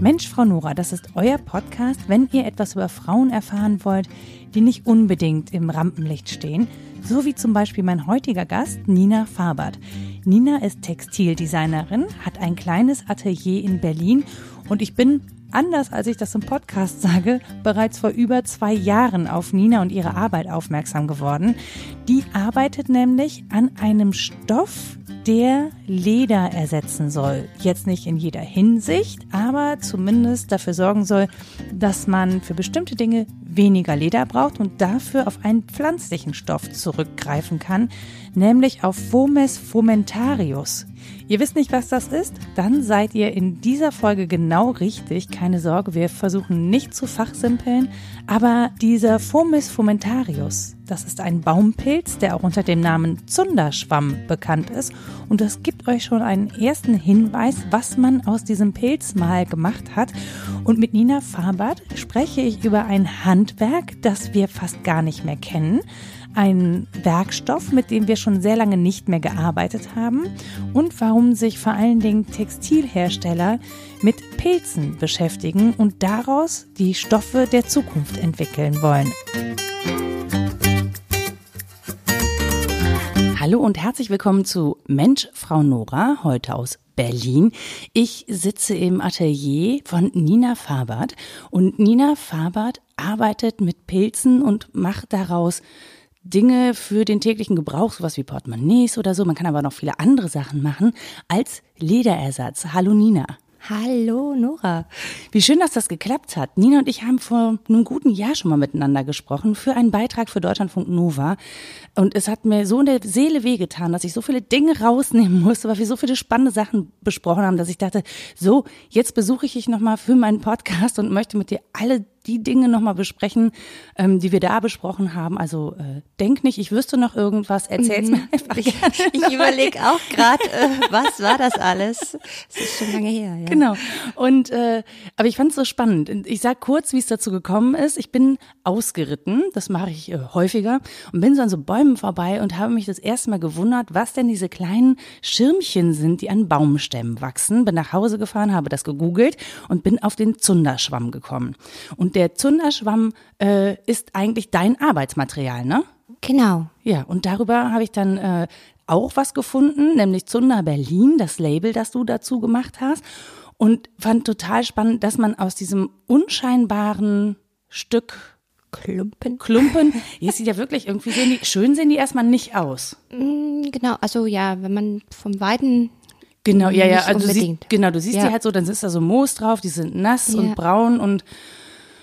Mensch, Frau Nora, das ist euer Podcast, wenn ihr etwas über Frauen erfahren wollt, die nicht unbedingt im Rampenlicht stehen, so wie zum Beispiel mein heutiger Gast Nina Fabert. Nina ist Textildesignerin, hat ein kleines Atelier in Berlin und ich bin anders als ich das im Podcast sage, bereits vor über zwei Jahren auf Nina und ihre Arbeit aufmerksam geworden. Die arbeitet nämlich an einem Stoff, der Leder ersetzen soll. Jetzt nicht in jeder Hinsicht, aber zumindest dafür sorgen soll, dass man für bestimmte Dinge weniger Leder braucht und dafür auf einen pflanzlichen Stoff zurückgreifen kann, nämlich auf Fomes fomentarius. Ihr wisst nicht, was das ist? Dann seid ihr in dieser Folge genau richtig. Keine Sorge, wir versuchen nicht zu fachsimpeln. Aber dieser Fomis fomentarius, das ist ein Baumpilz, der auch unter dem Namen Zunderschwamm bekannt ist. Und das gibt euch schon einen ersten Hinweis, was man aus diesem Pilz mal gemacht hat. Und mit Nina Fabert spreche ich über ein Handwerk, das wir fast gar nicht mehr kennen ein Werkstoff, mit dem wir schon sehr lange nicht mehr gearbeitet haben und warum sich vor allen Dingen Textilhersteller mit Pilzen beschäftigen und daraus die Stoffe der Zukunft entwickeln wollen. Hallo und herzlich willkommen zu Mensch, Frau Nora, heute aus Berlin. Ich sitze im Atelier von Nina Fabert und Nina Fabert arbeitet mit Pilzen und macht daraus Dinge für den täglichen Gebrauch, sowas wie Portemonnaies oder so. Man kann aber noch viele andere Sachen machen als Lederersatz. Hallo Nina. Hallo Nora. Wie schön, dass das geklappt hat. Nina und ich haben vor einem guten Jahr schon mal miteinander gesprochen für einen Beitrag für Deutschlandfunk Nova. Und es hat mir so in der Seele wehgetan, dass ich so viele Dinge rausnehmen musste, weil wir so viele spannende Sachen besprochen haben, dass ich dachte, so, jetzt besuche ich dich nochmal für meinen Podcast und möchte mit dir alle die Dinge nochmal besprechen, ähm, die wir da besprochen haben. Also äh, denk nicht, ich wüsste noch irgendwas, erzähl's mhm. mir einfach. Ich, ich überlege auch gerade, äh, was war das alles? Das ist schon lange her. Ja. Genau. Und äh, aber ich fand es so spannend. Ich sag kurz, wie es dazu gekommen ist. Ich bin ausgeritten, das mache ich äh, häufiger, und bin so an so Bäumen vorbei und habe mich das erste Mal gewundert, was denn diese kleinen Schirmchen sind, die an Baumstämmen wachsen. Bin nach Hause gefahren, habe das gegoogelt und bin auf den Zunderschwamm gekommen. Und und der Zunderschwamm äh, ist eigentlich dein Arbeitsmaterial, ne? Genau. Ja, und darüber habe ich dann äh, auch was gefunden, nämlich Zunder Berlin, das Label, das du dazu gemacht hast. Und fand total spannend, dass man aus diesem unscheinbaren Stück Klumpen. Klumpen. Hier sieht ja wirklich irgendwie sehen die, schön sehen die erstmal nicht aus. Mm, genau, also ja, wenn man vom Weiten Genau, ja, ja, also du siehst, genau, du siehst ja. die halt so, dann ist da so Moos drauf, die sind nass ja. und braun und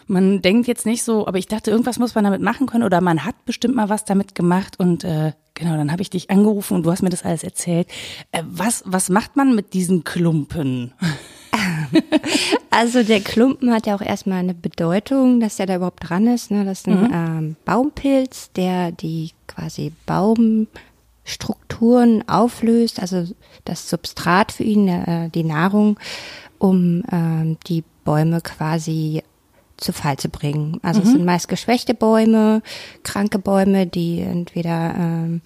man denkt jetzt nicht so, aber ich dachte, irgendwas muss man damit machen können oder man hat bestimmt mal was damit gemacht und äh, genau, dann habe ich dich angerufen und du hast mir das alles erzählt. Äh, was, was macht man mit diesen Klumpen? Also der Klumpen hat ja auch erstmal eine Bedeutung, dass der da überhaupt dran ist. Ne? Das ist ein mhm. ähm, Baumpilz, der die quasi Baumstrukturen auflöst, also das Substrat für ihn, äh, die Nahrung, um ähm, die Bäume quasi zu Fall zu bringen. Also mhm. es sind meist geschwächte Bäume, kranke Bäume, die entweder ähm,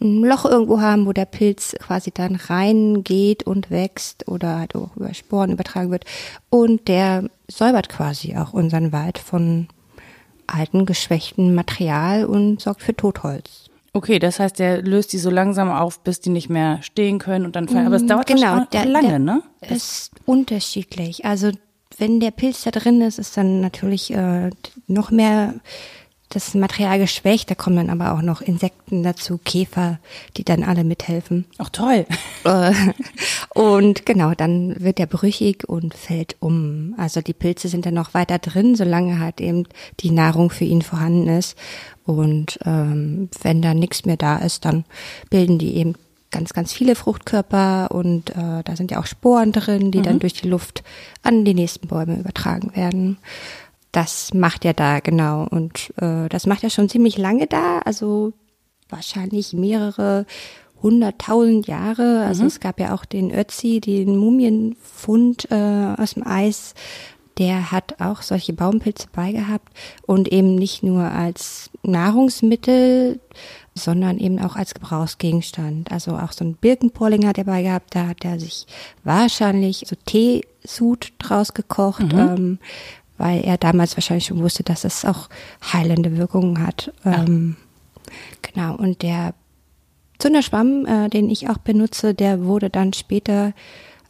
ein Loch irgendwo haben, wo der Pilz quasi dann reingeht und wächst oder halt auch über Sporen übertragen wird. Und der säubert quasi auch unseren Wald von alten, geschwächten Material und sorgt für Totholz. Okay, das heißt, der löst die so langsam auf, bis die nicht mehr stehen können und dann fallen. Aber es dauert genau, der, lange, der, ne? Es ist unterschiedlich. Also wenn der Pilz da drin ist, ist dann natürlich äh, noch mehr das Material geschwächt. Da kommen dann aber auch noch Insekten dazu, Käfer, die dann alle mithelfen. Ach toll. Äh, und genau, dann wird er brüchig und fällt um. Also die Pilze sind dann noch weiter drin, solange halt eben die Nahrung für ihn vorhanden ist. Und ähm, wenn da nichts mehr da ist, dann bilden die eben ganz, ganz viele Fruchtkörper und äh, da sind ja auch Sporen drin, die mhm. dann durch die Luft an die nächsten Bäume übertragen werden. Das macht er da, genau. Und äh, das macht er schon ziemlich lange da, also wahrscheinlich mehrere hunderttausend Jahre. Also mhm. es gab ja auch den Ötzi, den Mumienfund äh, aus dem Eis der hat auch solche Baumpilze beigehabt und eben nicht nur als Nahrungsmittel, sondern eben auch als Gebrauchsgegenstand. Also auch so ein Birkenpolling hat er bei gehabt, da hat er sich wahrscheinlich so Teesud draus gekocht, mhm. ähm, weil er damals wahrscheinlich schon wusste, dass es auch heilende Wirkungen hat. Ähm, genau, und der Zunderschwamm, äh, den ich auch benutze, der wurde dann später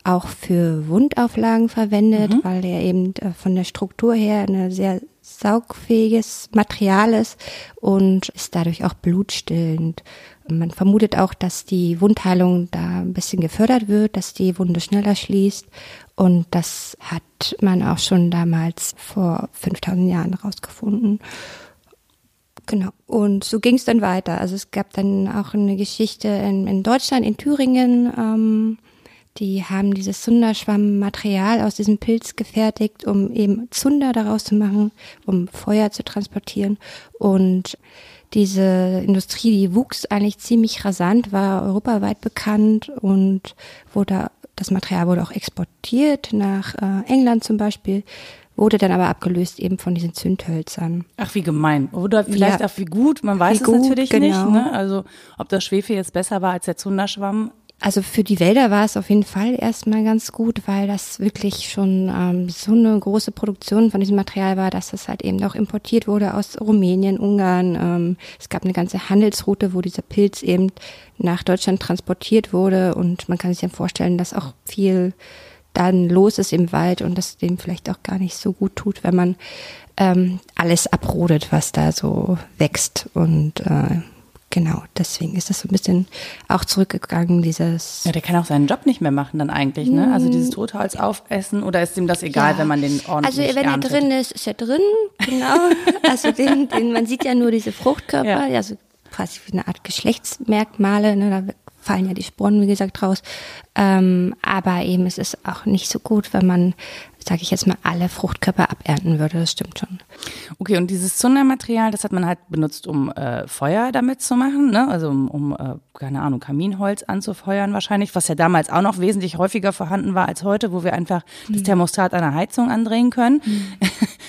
auch für Wundauflagen verwendet, mhm. weil er eben äh, von der Struktur her eine sehr saugfähiges Material ist und ist dadurch auch blutstillend. Man vermutet auch, dass die Wundheilung da ein bisschen gefördert wird, dass die Wunde schneller schließt. Und das hat man auch schon damals vor 5000 Jahren rausgefunden. Genau. Und so ging es dann weiter. Also es gab dann auch eine Geschichte in, in Deutschland, in Thüringen. Ähm, die haben dieses Zunderschwammmaterial aus diesem Pilz gefertigt, um eben Zunder daraus zu machen, um Feuer zu transportieren. Und diese Industrie, die wuchs eigentlich ziemlich rasant, war europaweit bekannt und wurde, das Material wurde auch exportiert nach äh, England zum Beispiel wurde dann aber abgelöst eben von diesen Zündhölzern. Ach, wie gemein. Oder vielleicht ja. auch wie gut, man weiß es gut, natürlich genau. nicht. Ne? Also ob das Schwefel jetzt besser war als der Zunderschwamm, also für die Wälder war es auf jeden Fall erstmal ganz gut, weil das wirklich schon ähm, so eine große Produktion von diesem Material war, dass es halt eben auch importiert wurde aus Rumänien, Ungarn. Ähm, es gab eine ganze Handelsroute, wo dieser Pilz eben nach Deutschland transportiert wurde und man kann sich dann vorstellen, dass auch viel dann los ist im Wald und das dem vielleicht auch gar nicht so gut tut, wenn man ähm, alles abrodet, was da so wächst und äh, Genau, deswegen ist das so ein bisschen auch zurückgegangen, dieses. Ja, der kann auch seinen Job nicht mehr machen dann eigentlich, ne? Also dieses mm. Totholz aufessen oder ist ihm das egal, ja. wenn man den ordentlich Also wenn erntet? er drin ist, ist er drin, genau. also den, den, man sieht ja nur diese Fruchtkörper, ja. also quasi wie eine Art Geschlechtsmerkmale, ne? Da fallen ja die Sporen, wie gesagt, raus. Ähm, aber eben es ist auch nicht so gut, wenn man, sage ich jetzt mal, alle Fruchtkörper abernten würde. Das stimmt schon. Okay, und dieses Zundermaterial, das hat man halt benutzt, um äh, Feuer damit zu machen, ne? Also um, um äh, keine Ahnung, Kaminholz anzufeuern wahrscheinlich, was ja damals auch noch wesentlich häufiger vorhanden war als heute, wo wir einfach mhm. das Thermostat einer Heizung andrehen können. Mhm.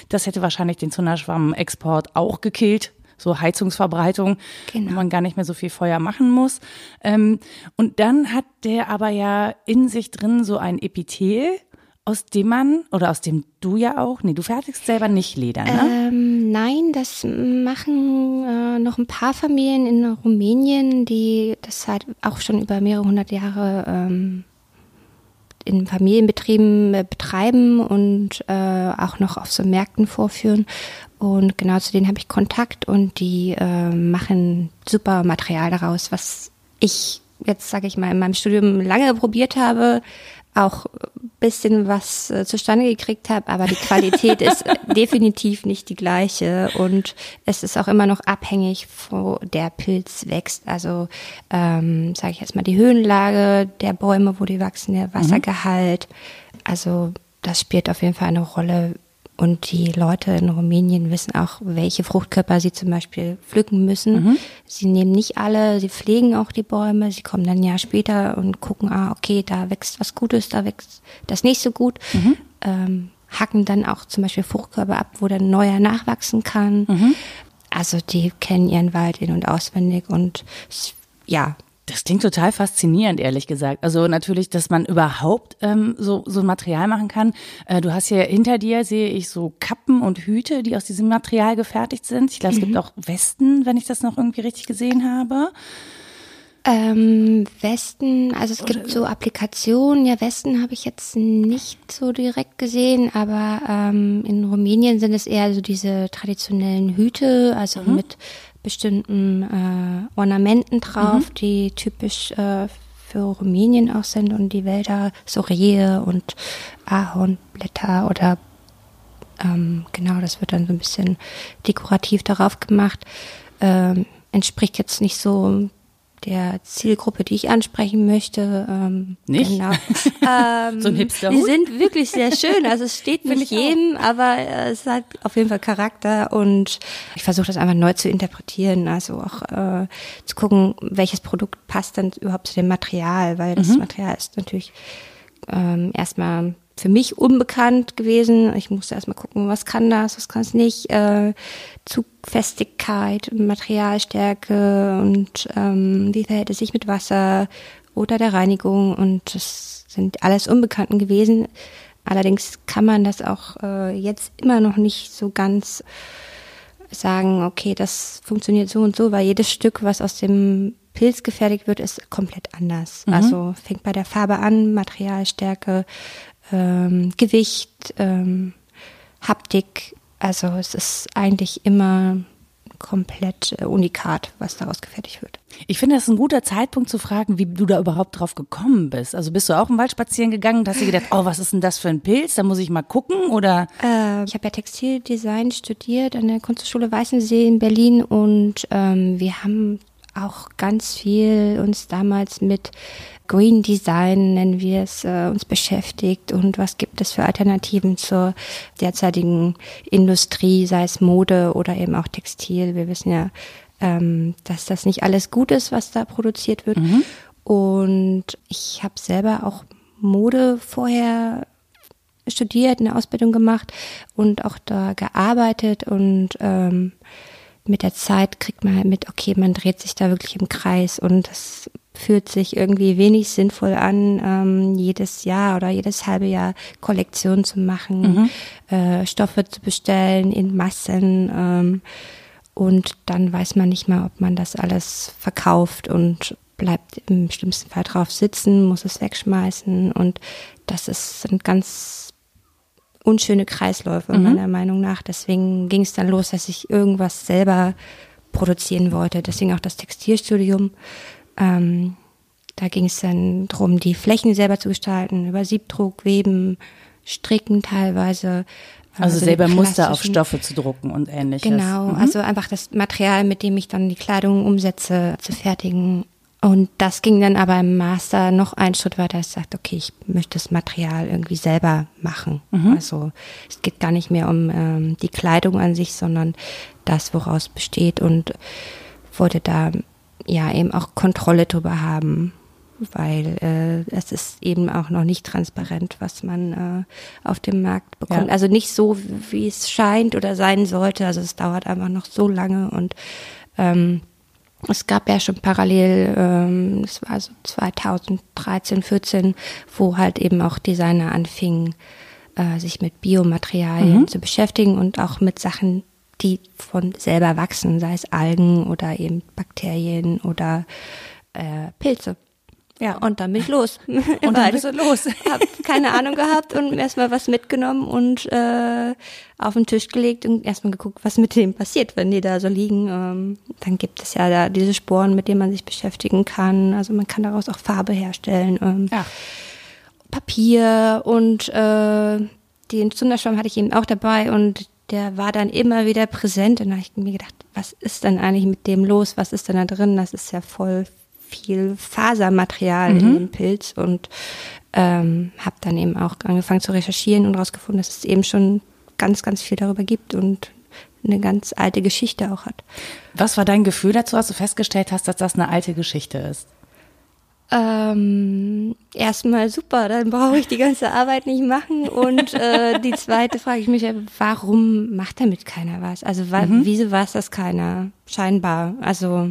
Das hätte wahrscheinlich den Zunderschwamm-Export auch gekillt so Heizungsverbreitung, genau. wo man gar nicht mehr so viel Feuer machen muss. Ähm, und dann hat der aber ja in sich drin so ein Epithel, aus dem man, oder aus dem du ja auch, nee, du fertigst selber nicht Leder, ne? Ähm, nein, das machen äh, noch ein paar Familien in Rumänien, die das halt auch schon über mehrere hundert Jahre ähm, in Familienbetrieben äh, betreiben und äh, auch noch auf so Märkten vorführen. Und genau zu denen habe ich Kontakt und die äh, machen super Material daraus, was ich jetzt, sage ich mal, in meinem Studium lange probiert habe, auch ein bisschen was äh, zustande gekriegt habe, aber die Qualität ist definitiv nicht die gleiche und es ist auch immer noch abhängig, wo der Pilz wächst. Also ähm, sage ich jetzt mal die Höhenlage der Bäume, wo die wachsen, der mhm. Wassergehalt. Also das spielt auf jeden Fall eine Rolle, und die Leute in Rumänien wissen auch, welche Fruchtkörper sie zum Beispiel pflücken müssen. Mhm. Sie nehmen nicht alle, sie pflegen auch die Bäume. Sie kommen dann ein Jahr später und gucken, ah, okay, da wächst was Gutes, da wächst das nicht so gut. Mhm. Ähm, hacken dann auch zum Beispiel Fruchtkörper ab, wo dann neuer nachwachsen kann. Mhm. Also die kennen ihren Wald in- und auswendig und ja, das klingt total faszinierend, ehrlich gesagt. Also natürlich, dass man überhaupt ähm, so, so ein Material machen kann. Äh, du hast hier hinter dir, sehe ich so Kappen und Hüte, die aus diesem Material gefertigt sind. Ich glaube, es mhm. gibt auch Westen, wenn ich das noch irgendwie richtig gesehen habe. Ähm, Westen, also es Oder gibt so Applikationen. Ja, Westen habe ich jetzt nicht so direkt gesehen, aber ähm, in Rumänien sind es eher so diese traditionellen Hüte, also mhm. mit bestimmten äh, Ornamenten drauf, mhm. die typisch äh, für Rumänien auch sind und die Wälder, so Rehe und Ahornblätter oder ähm, genau, das wird dann so ein bisschen dekorativ darauf gemacht. Ähm, entspricht jetzt nicht so der Zielgruppe, die ich ansprechen möchte. Ähm, nicht? Genau. Ähm, so ein Hipster. Die sind wirklich sehr schön. Also es steht nicht jedem, auch. aber es hat auf jeden Fall Charakter und ich versuche das einfach neu zu interpretieren. Also auch äh, zu gucken, welches Produkt passt dann überhaupt zu dem Material, weil das mhm. Material ist natürlich ähm, erstmal für mich unbekannt gewesen. Ich musste erstmal gucken, was kann das, was kann es nicht. Äh, Zugfestigkeit, Materialstärke und ähm, wie verhält es sich mit Wasser oder der Reinigung. Und das sind alles Unbekannten gewesen. Allerdings kann man das auch äh, jetzt immer noch nicht so ganz sagen, okay, das funktioniert so und so, weil jedes Stück, was aus dem Pilz gefertigt wird, ist komplett anders. Mhm. Also fängt bei der Farbe an, Materialstärke, ähm, Gewicht, ähm, Haptik. Also es ist eigentlich immer komplett äh, unikat, was daraus gefertigt wird. Ich finde, das ist ein guter Zeitpunkt zu fragen, wie du da überhaupt drauf gekommen bist. Also bist du auch im Wald spazieren gegangen und hast dir gedacht, oh, was ist denn das für ein Pilz? Da muss ich mal gucken oder? Äh, ich habe ja Textildesign studiert an der Kunsthochschule Weißensee in Berlin und ähm, wir haben auch ganz viel uns damals mit Green Design, nennen wir es, äh, uns beschäftigt und was gibt es für Alternativen zur derzeitigen Industrie, sei es Mode oder eben auch Textil. Wir wissen ja, ähm, dass das nicht alles gut ist, was da produziert wird. Mhm. Und ich habe selber auch Mode vorher studiert, eine Ausbildung gemacht und auch da gearbeitet und ähm, mit der Zeit kriegt man halt mit, okay, man dreht sich da wirklich im Kreis und das fühlt sich irgendwie wenig sinnvoll an, ähm, jedes Jahr oder jedes halbe Jahr Kollektionen zu machen, mhm. äh, Stoffe zu bestellen in Massen ähm, und dann weiß man nicht mehr, ob man das alles verkauft und bleibt im schlimmsten Fall drauf sitzen, muss es wegschmeißen und das ist, sind ganz unschöne Kreisläufe, mhm. meiner Meinung nach. Deswegen ging es dann los, dass ich irgendwas selber produzieren wollte. Deswegen auch das Textilstudium. Ähm, da ging es dann darum, die Flächen selber zu gestalten, über Siebdruck, Weben, Stricken teilweise. Also, also selber Muster auf Stoffe zu drucken und ähnliches. Genau, mhm. also einfach das Material, mit dem ich dann die Kleidung umsetze, zu fertigen. Und das ging dann aber im Master noch einen Schritt weiter. Ich sagte, okay, ich möchte das Material irgendwie selber machen. Mhm. Also es geht gar nicht mehr um ähm, die Kleidung an sich, sondern das, woraus besteht und wollte da ja eben auch Kontrolle drüber haben, weil äh, es ist eben auch noch nicht transparent, was man äh, auf dem Markt bekommt. Ja. Also nicht so, wie es scheint oder sein sollte. Also es dauert einfach noch so lange und ähm, es gab ja schon parallel, ähm, das war so 2013, 14, wo halt eben auch Designer anfingen, äh, sich mit Biomaterialien mhm. zu beschäftigen und auch mit Sachen, die von selber wachsen, sei es Algen oder eben Bakterien oder äh, Pilze. Ja, und dann bin ich los. Und dann bist du los. Hab keine Ahnung gehabt und erstmal was mitgenommen und äh, auf den Tisch gelegt und erstmal geguckt, was mit dem passiert, wenn die da so liegen. Ähm, dann gibt es ja da diese Sporen, mit denen man sich beschäftigen kann. Also man kann daraus auch Farbe herstellen. Ähm, ja. Papier und äh, den Zunderschwamm hatte ich eben auch dabei und der war dann immer wieder präsent und da habe ich mir gedacht, was ist denn eigentlich mit dem los? Was ist denn da drin? Das ist ja voll viel Fasermaterial mhm. in dem Pilz und ähm, habe dann eben auch angefangen zu recherchieren und herausgefunden, dass es eben schon ganz, ganz viel darüber gibt und eine ganz alte Geschichte auch hat. Was war dein Gefühl dazu, als du festgestellt hast, dass das eine alte Geschichte ist? Ähm, erstmal super, dann brauche ich die ganze Arbeit nicht machen. Und äh, die zweite frage ich mich, warum macht damit keiner was? Also mhm. wieso weiß das keiner? Scheinbar. Also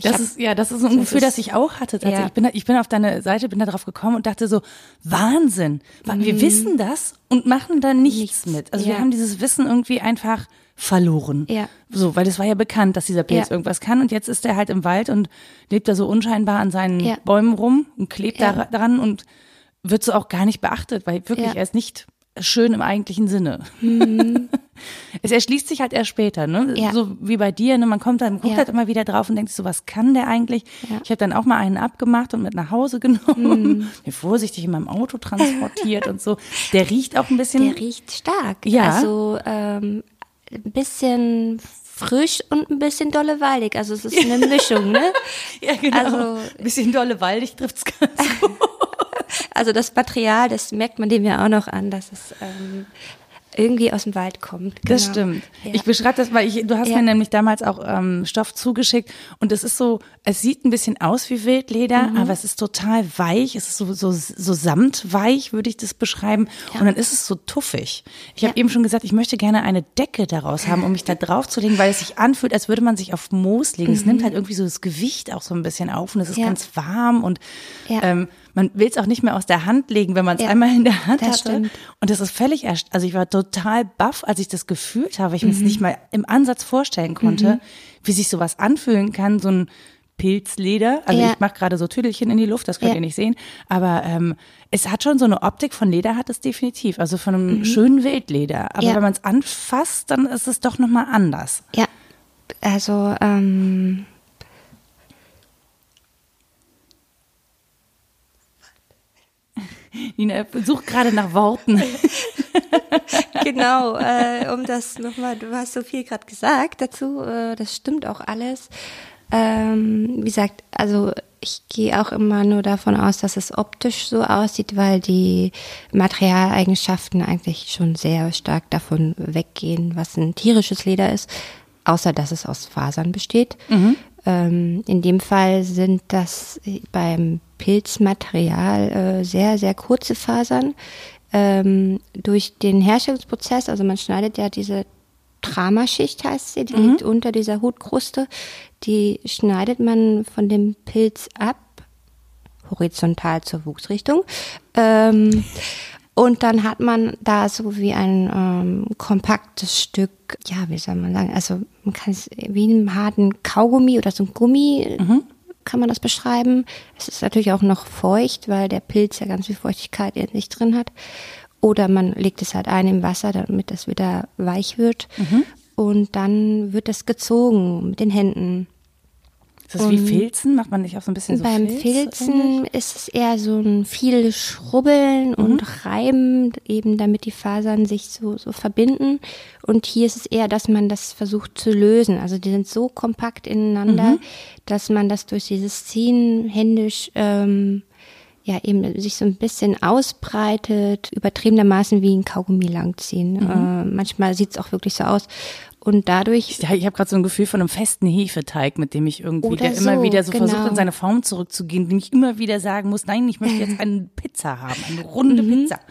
das hab, ist, ja, das ist ein Gefühl, das ich auch hatte. Ja. Ich, bin da, ich bin auf deine Seite, bin da drauf gekommen und dachte so, Wahnsinn. Mhm. Wir wissen das und machen da nichts, nichts. mit. Also ja. wir haben dieses Wissen irgendwie einfach verloren. Ja. So, weil es war ja bekannt, dass dieser Pilz ja. irgendwas kann und jetzt ist er halt im Wald und lebt da so unscheinbar an seinen ja. Bäumen rum und klebt ja. daran und wird so auch gar nicht beachtet, weil wirklich er ist nicht schön im eigentlichen Sinne. Mhm. es erschließt sich halt erst später, ne? Ja. So wie bei dir, ne? Man kommt dann, guckt ja. halt immer wieder drauf und denkt so, was kann der eigentlich? Ja. Ich habe dann auch mal einen abgemacht und mit nach Hause genommen, mhm. mir vorsichtig in meinem Auto transportiert und so. Der riecht auch ein bisschen. Der riecht stark. Ja. Also ähm, ein bisschen frisch und ein bisschen dolle waldig. Also es ist eine Mischung, ne? ja, genau. Also, ein bisschen dolle waldig trifft's ganz gut. Also das Material, das merkt man dem ja auch noch an, dass es ähm, irgendwie aus dem Wald kommt. Genau. Das stimmt. Ja. Ich beschreibe das, weil ich, du hast ja. mir nämlich damals auch ähm, Stoff zugeschickt und es ist so, es sieht ein bisschen aus wie Wildleder, mhm. aber es ist total weich, es ist so, so, so samtweich, würde ich das beschreiben. Ja. Und dann ist es so tuffig. Ich habe eben schon gesagt, ich möchte gerne eine Decke daraus haben, um mich da drauf zu legen, weil es sich anfühlt, als würde man sich auf Moos legen. Mhm. Es nimmt halt irgendwie so das Gewicht auch so ein bisschen auf und es ist ganz warm und ähm, man will es auch nicht mehr aus der Hand legen, wenn man es ja, einmal in der Hand hatte. Stimmt. Und das ist völlig erst, also ich war total baff, als ich das gefühlt habe, ich mhm. mir es nicht mal im Ansatz vorstellen konnte, mhm. wie sich sowas anfühlen kann, so ein Pilzleder. Also ja. ich mache gerade so Tüdelchen in die Luft, das könnt ja. ihr nicht sehen. Aber ähm, es hat schon so eine Optik von Leder, hat es definitiv. Also von einem mhm. schönen Wildleder. Aber ja. wenn man es anfasst, dann ist es doch nochmal anders. Ja, also ähm, Nina sucht gerade nach Worten. genau, äh, um das nochmal, du hast so viel gerade gesagt dazu, äh, das stimmt auch alles. Ähm, wie gesagt, also ich gehe auch immer nur davon aus, dass es optisch so aussieht, weil die Materialeigenschaften eigentlich schon sehr stark davon weggehen, was ein tierisches Leder ist, außer dass es aus Fasern besteht. Mhm. Ähm, in dem Fall sind das beim Pilzmaterial äh, sehr, sehr kurze Fasern. Ähm, durch den Herstellungsprozess, also man schneidet ja diese Tramaschicht heißt sie, die mhm. liegt unter dieser Hutkruste, die schneidet man von dem Pilz ab, horizontal zur Wuchsrichtung. Ähm, und dann hat man da so wie ein ähm, kompaktes Stück, ja, wie soll man sagen, also man kann es wie einen harten Kaugummi oder so ein Gummi mhm kann man das beschreiben. Es ist natürlich auch noch feucht, weil der Pilz ja ganz viel Feuchtigkeit in sich drin hat. Oder man legt es halt ein im Wasser, damit es wieder weich wird. Mhm. Und dann wird es gezogen mit den Händen. Ist das wie Filzen? Macht man nicht auch so ein bisschen so Beim Filz Filzen eigentlich? ist es eher so ein viel Schrubbeln mhm. und Reiben, eben damit die Fasern sich so, so verbinden. Und hier ist es eher, dass man das versucht zu lösen. Also die sind so kompakt ineinander, mhm. Dass man das durch dieses Ziehen händisch ähm, ja eben sich so ein bisschen ausbreitet, übertriebenermaßen wie ein Kaugummi langziehen. Mhm. Äh, manchmal sieht es auch wirklich so aus. Und dadurch. Ja, ich habe gerade so ein Gefühl von einem festen Hefeteig, mit dem ich irgendwie, der so, immer wieder so genau. versucht, in seine Form zurückzugehen, dem ich immer wieder sagen muss, nein, ich möchte jetzt eine Pizza haben, eine runde mhm. Pizza.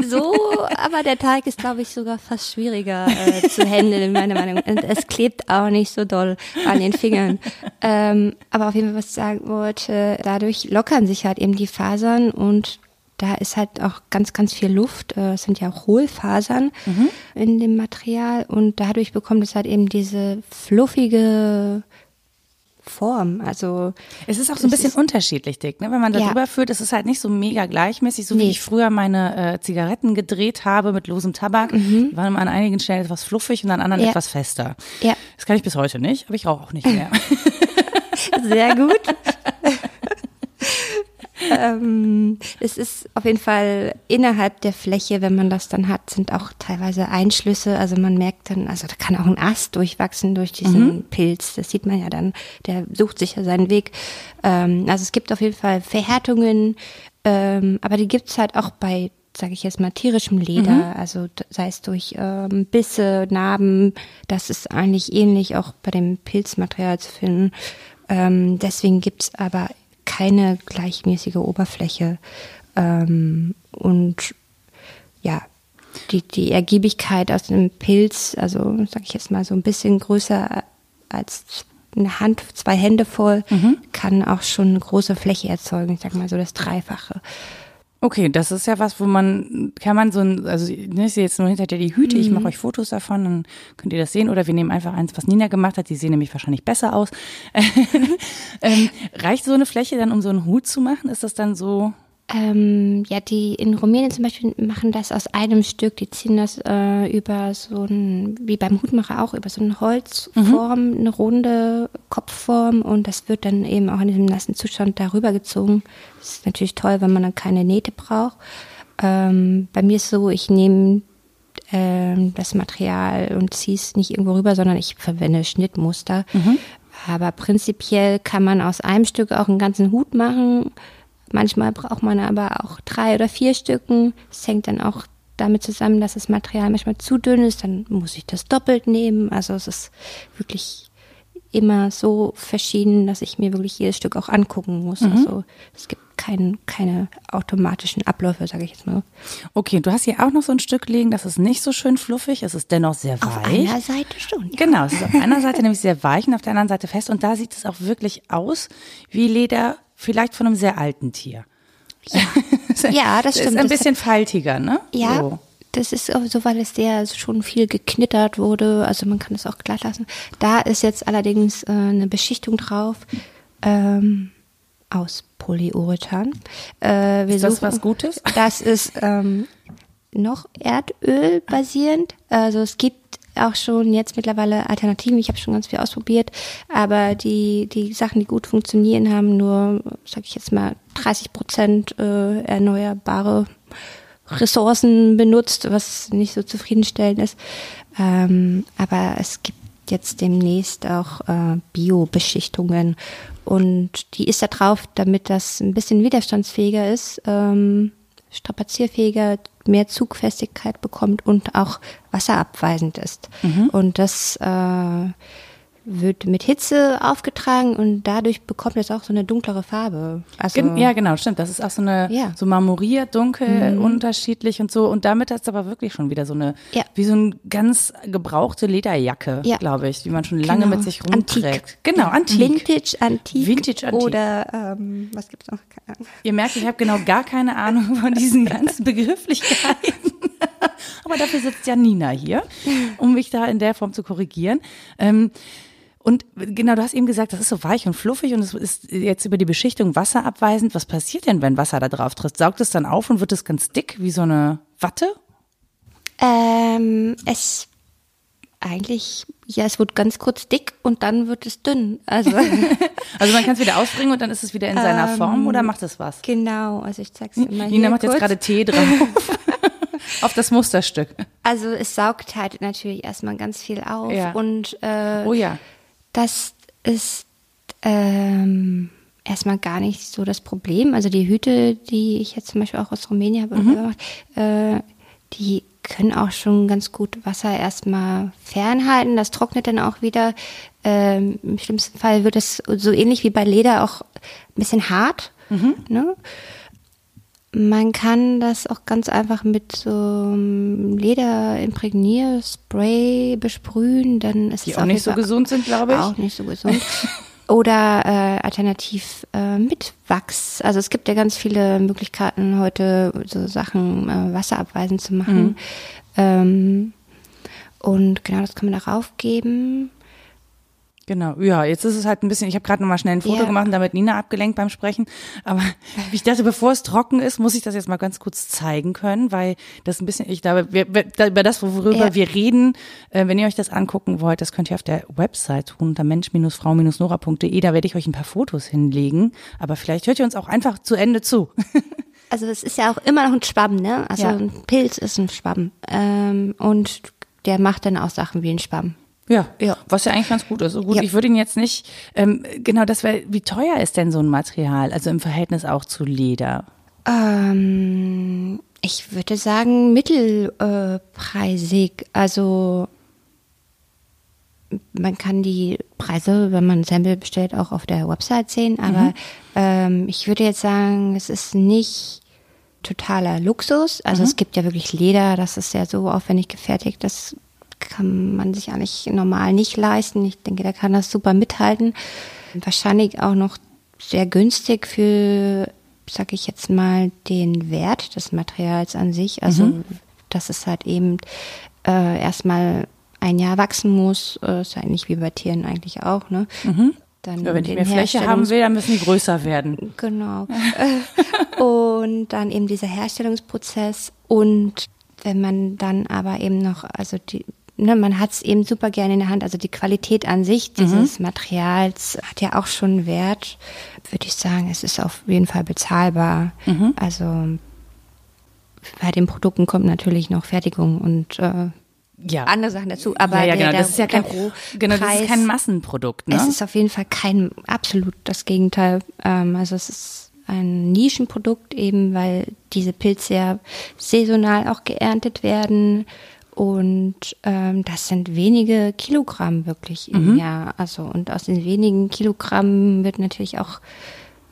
So, aber der Teig ist, glaube ich, sogar fast schwieriger äh, zu handeln, meiner Meinung. Und es klebt auch nicht so doll an den Fingern. Ähm, aber auf jeden Fall, was ich sagen wollte, dadurch lockern sich halt eben die Fasern und da ist halt auch ganz, ganz viel Luft. Äh, es sind ja auch Hohlfasern mhm. in dem Material und dadurch bekommt es halt eben diese fluffige Form. Also es ist auch so ein bisschen unterschiedlich dick, ne? Wenn man da ja. drüber führt, ist es halt nicht so mega gleichmäßig, so nee. wie ich früher meine äh, Zigaretten gedreht habe mit losem Tabak. Mhm. Die waren an einigen Stellen etwas fluffig und an anderen ja. etwas fester. Ja. Das kann ich bis heute nicht, aber ich rauche auch nicht mehr. Sehr gut. Ähm, es ist auf jeden Fall innerhalb der Fläche, wenn man das dann hat, sind auch teilweise Einschlüsse. Also man merkt dann, also da kann auch ein Ast durchwachsen durch diesen mhm. Pilz. Das sieht man ja dann. Der sucht sich ja seinen Weg. Ähm, also es gibt auf jeden Fall Verhärtungen, ähm, aber die gibt's halt auch bei sage ich jetzt mal, tierischem Leder, mhm. also sei es durch ähm, Bisse, Narben, das ist eigentlich ähnlich auch bei dem Pilzmaterial zu finden. Ähm, deswegen gibt's aber keine gleichmäßige Oberfläche. Ähm, und ja, die, die Ergiebigkeit aus dem Pilz, also sage ich jetzt mal so ein bisschen größer als eine Hand, zwei Hände voll, mhm. kann auch schon eine große Fläche erzeugen. Ich sage mal so das Dreifache. Okay, das ist ja was, wo man, kann man so ein, also ne, ist jetzt nur hinter dir die Hüte, mhm. ich mache euch Fotos davon, dann könnt ihr das sehen. Oder wir nehmen einfach eins, was Nina gemacht hat, die sehen nämlich wahrscheinlich besser aus. ähm, reicht so eine Fläche dann, um so einen Hut zu machen? Ist das dann so ähm, ja, die in Rumänien zum Beispiel machen das aus einem Stück. Die ziehen das äh, über so ein, wie beim Hutmacher auch, über so eine Holzform, mhm. eine runde Kopfform und das wird dann eben auch in diesem nassen Zustand darüber gezogen. Das ist natürlich toll, wenn man dann keine Nähte braucht. Ähm, bei mir ist so, ich nehme ähm, das Material und ziehe es nicht irgendwo rüber, sondern ich verwende Schnittmuster. Mhm. Aber prinzipiell kann man aus einem Stück auch einen ganzen Hut machen Manchmal braucht man aber auch drei oder vier Stücken. Es hängt dann auch damit zusammen, dass das Material manchmal zu dünn ist, dann muss ich das doppelt nehmen. Also es ist wirklich immer so verschieden, dass ich mir wirklich jedes Stück auch angucken muss. Mhm. Also es gibt kein, keine automatischen Abläufe, sage ich jetzt mal. Okay, du hast hier auch noch so ein Stück liegen, das ist nicht so schön fluffig, es ist dennoch sehr weich. Auf einer Seite schon. Ja. Genau, es ist auf einer Seite nämlich sehr weich und auf der anderen Seite fest und da sieht es auch wirklich aus wie Leder vielleicht von einem sehr alten Tier. Ja, ja das stimmt. Ist ein bisschen faltiger, ne? Ja, so. Das ist so, weil es sehr schon viel geknittert wurde. Also man kann es auch glatt lassen. Da ist jetzt allerdings äh, eine Beschichtung drauf ähm, aus Polyurethan. Äh, ist das suchen, was Gutes? Das ist ähm, noch Erdöl basierend. Also es gibt auch schon jetzt mittlerweile Alternativen. Ich habe schon ganz viel ausprobiert, aber die die Sachen, die gut funktionieren, haben nur, sag ich jetzt mal, 30 Prozent äh, erneuerbare Ressourcen benutzt, was nicht so zufriedenstellend ist. Ähm, aber es gibt jetzt demnächst auch äh, Bio-Beschichtungen und die ist da drauf, damit das ein bisschen widerstandsfähiger ist, ähm, strapazierfähiger, mehr Zugfestigkeit bekommt und auch wasserabweisend ist. Mhm. Und das äh, wird mit Hitze aufgetragen und dadurch bekommt es auch so eine dunklere Farbe. Also ja, genau, stimmt. Das ist auch so eine ja. so marmoriert, dunkel, mhm. unterschiedlich und so. Und damit hat es aber wirklich schon wieder so eine, ja. wie so eine ganz gebrauchte Lederjacke, ja. glaube ich, die man schon lange genau. mit sich rumträgt. Antik. Genau, antik. Vintage, antik. Vintage, antik. Oder ähm, was gibt's noch? Ihr merkt, ich habe genau gar keine Ahnung von diesen ganzen Begrifflichkeiten. aber dafür sitzt ja Nina hier, um mich da in der Form zu korrigieren. Ähm, und genau, du hast eben gesagt, das ist so weich und fluffig und es ist jetzt über die Beschichtung wasserabweisend. Was passiert denn, wenn Wasser da drauf tritt? Saugt es dann auf und wird es ganz dick, wie so eine Watte? Ähm, es eigentlich, ja, es wird ganz kurz dick und dann wird es dünn. Also, also man kann es wieder ausbringen und dann ist es wieder in seiner ähm, Form oder macht es was? Genau, also ich zeig's dir mal. Nina macht kurz. jetzt gerade Tee drauf. auf das Musterstück. Also es saugt halt natürlich erstmal ganz viel auf ja. und äh, oh ja das ist ähm, erstmal gar nicht so das Problem. Also die Hüte, die ich jetzt zum Beispiel auch aus Rumänien habe, mhm. äh, die können auch schon ganz gut Wasser erstmal fernhalten. Das trocknet dann auch wieder. Ähm, Im schlimmsten Fall wird es so ähnlich wie bei Leder auch ein bisschen hart. Mhm. Ne? Man kann das auch ganz einfach mit so einem Lederimprägnierspray besprühen, dann ist Die es auch nicht so gesund sind, glaube ich. Auch nicht so gesund. Oder äh, alternativ äh, mit Wachs. Also es gibt ja ganz viele Möglichkeiten heute, so Sachen äh, wasserabweisend zu machen. Mhm. Ähm, und genau das kann man darauf geben. Genau, ja, jetzt ist es halt ein bisschen, ich habe gerade nochmal schnell ein Foto yeah. gemacht und damit Nina abgelenkt beim Sprechen. Aber ich dachte, bevor es trocken ist, muss ich das jetzt mal ganz kurz zeigen können, weil das ein bisschen, ich glaube, wir, über das, worüber ja. wir reden, äh, wenn ihr euch das angucken wollt, das könnt ihr auf der Website tun, unter mensch-frau-nora.de, da werde ich euch ein paar Fotos hinlegen. Aber vielleicht hört ihr uns auch einfach zu Ende zu. Also es ist ja auch immer noch ein Schwamm, ne? Also ja. ein Pilz ist ein Schwamm. Ähm, und der macht dann auch Sachen wie ein Schwamm. Ja, ja, was ja eigentlich ganz gut ist. Gut, ja. ich würde ihn jetzt nicht, ähm, genau, das wäre, wie teuer ist denn so ein Material, also im Verhältnis auch zu Leder? Ähm, ich würde sagen mittelpreisig. Also man kann die Preise, wenn man ein Sample bestellt, auch auf der Website sehen, aber mhm. ähm, ich würde jetzt sagen, es ist nicht totaler Luxus. Also mhm. es gibt ja wirklich Leder, das ist ja so aufwendig gefertigt, das kann man sich eigentlich normal nicht leisten. Ich denke, der kann das super mithalten. Wahrscheinlich auch noch sehr günstig für, sag ich jetzt mal, den Wert des Materials an sich. Also, mhm. dass es halt eben äh, erstmal ein Jahr wachsen muss, äh, ist ja ähnlich wie bei Tieren eigentlich auch, ne? Mhm. Dann ja, wenn ich mehr Fläche haben will, dann müssen die größer werden. Genau. und dann eben dieser Herstellungsprozess und wenn man dann aber eben noch, also die, ne, man hat es eben super gerne in der Hand. Also die Qualität an sich dieses mhm. Materials hat ja auch schon Wert, würde ich sagen. Es ist auf jeden Fall bezahlbar. Mhm. Also bei den Produkten kommt natürlich noch Fertigung und äh, ja. andere Sachen dazu. Aber ja, ja genau, der, das ist ja kein, genau, das ist kein Massenprodukt. Ne? Es ist auf jeden Fall kein, absolut das Gegenteil. Ähm, also es ist ein Nischenprodukt, eben weil diese Pilze ja saisonal auch geerntet werden. Und ähm, das sind wenige Kilogramm wirklich im mhm. Jahr. Also und aus den wenigen Kilogramm wird natürlich auch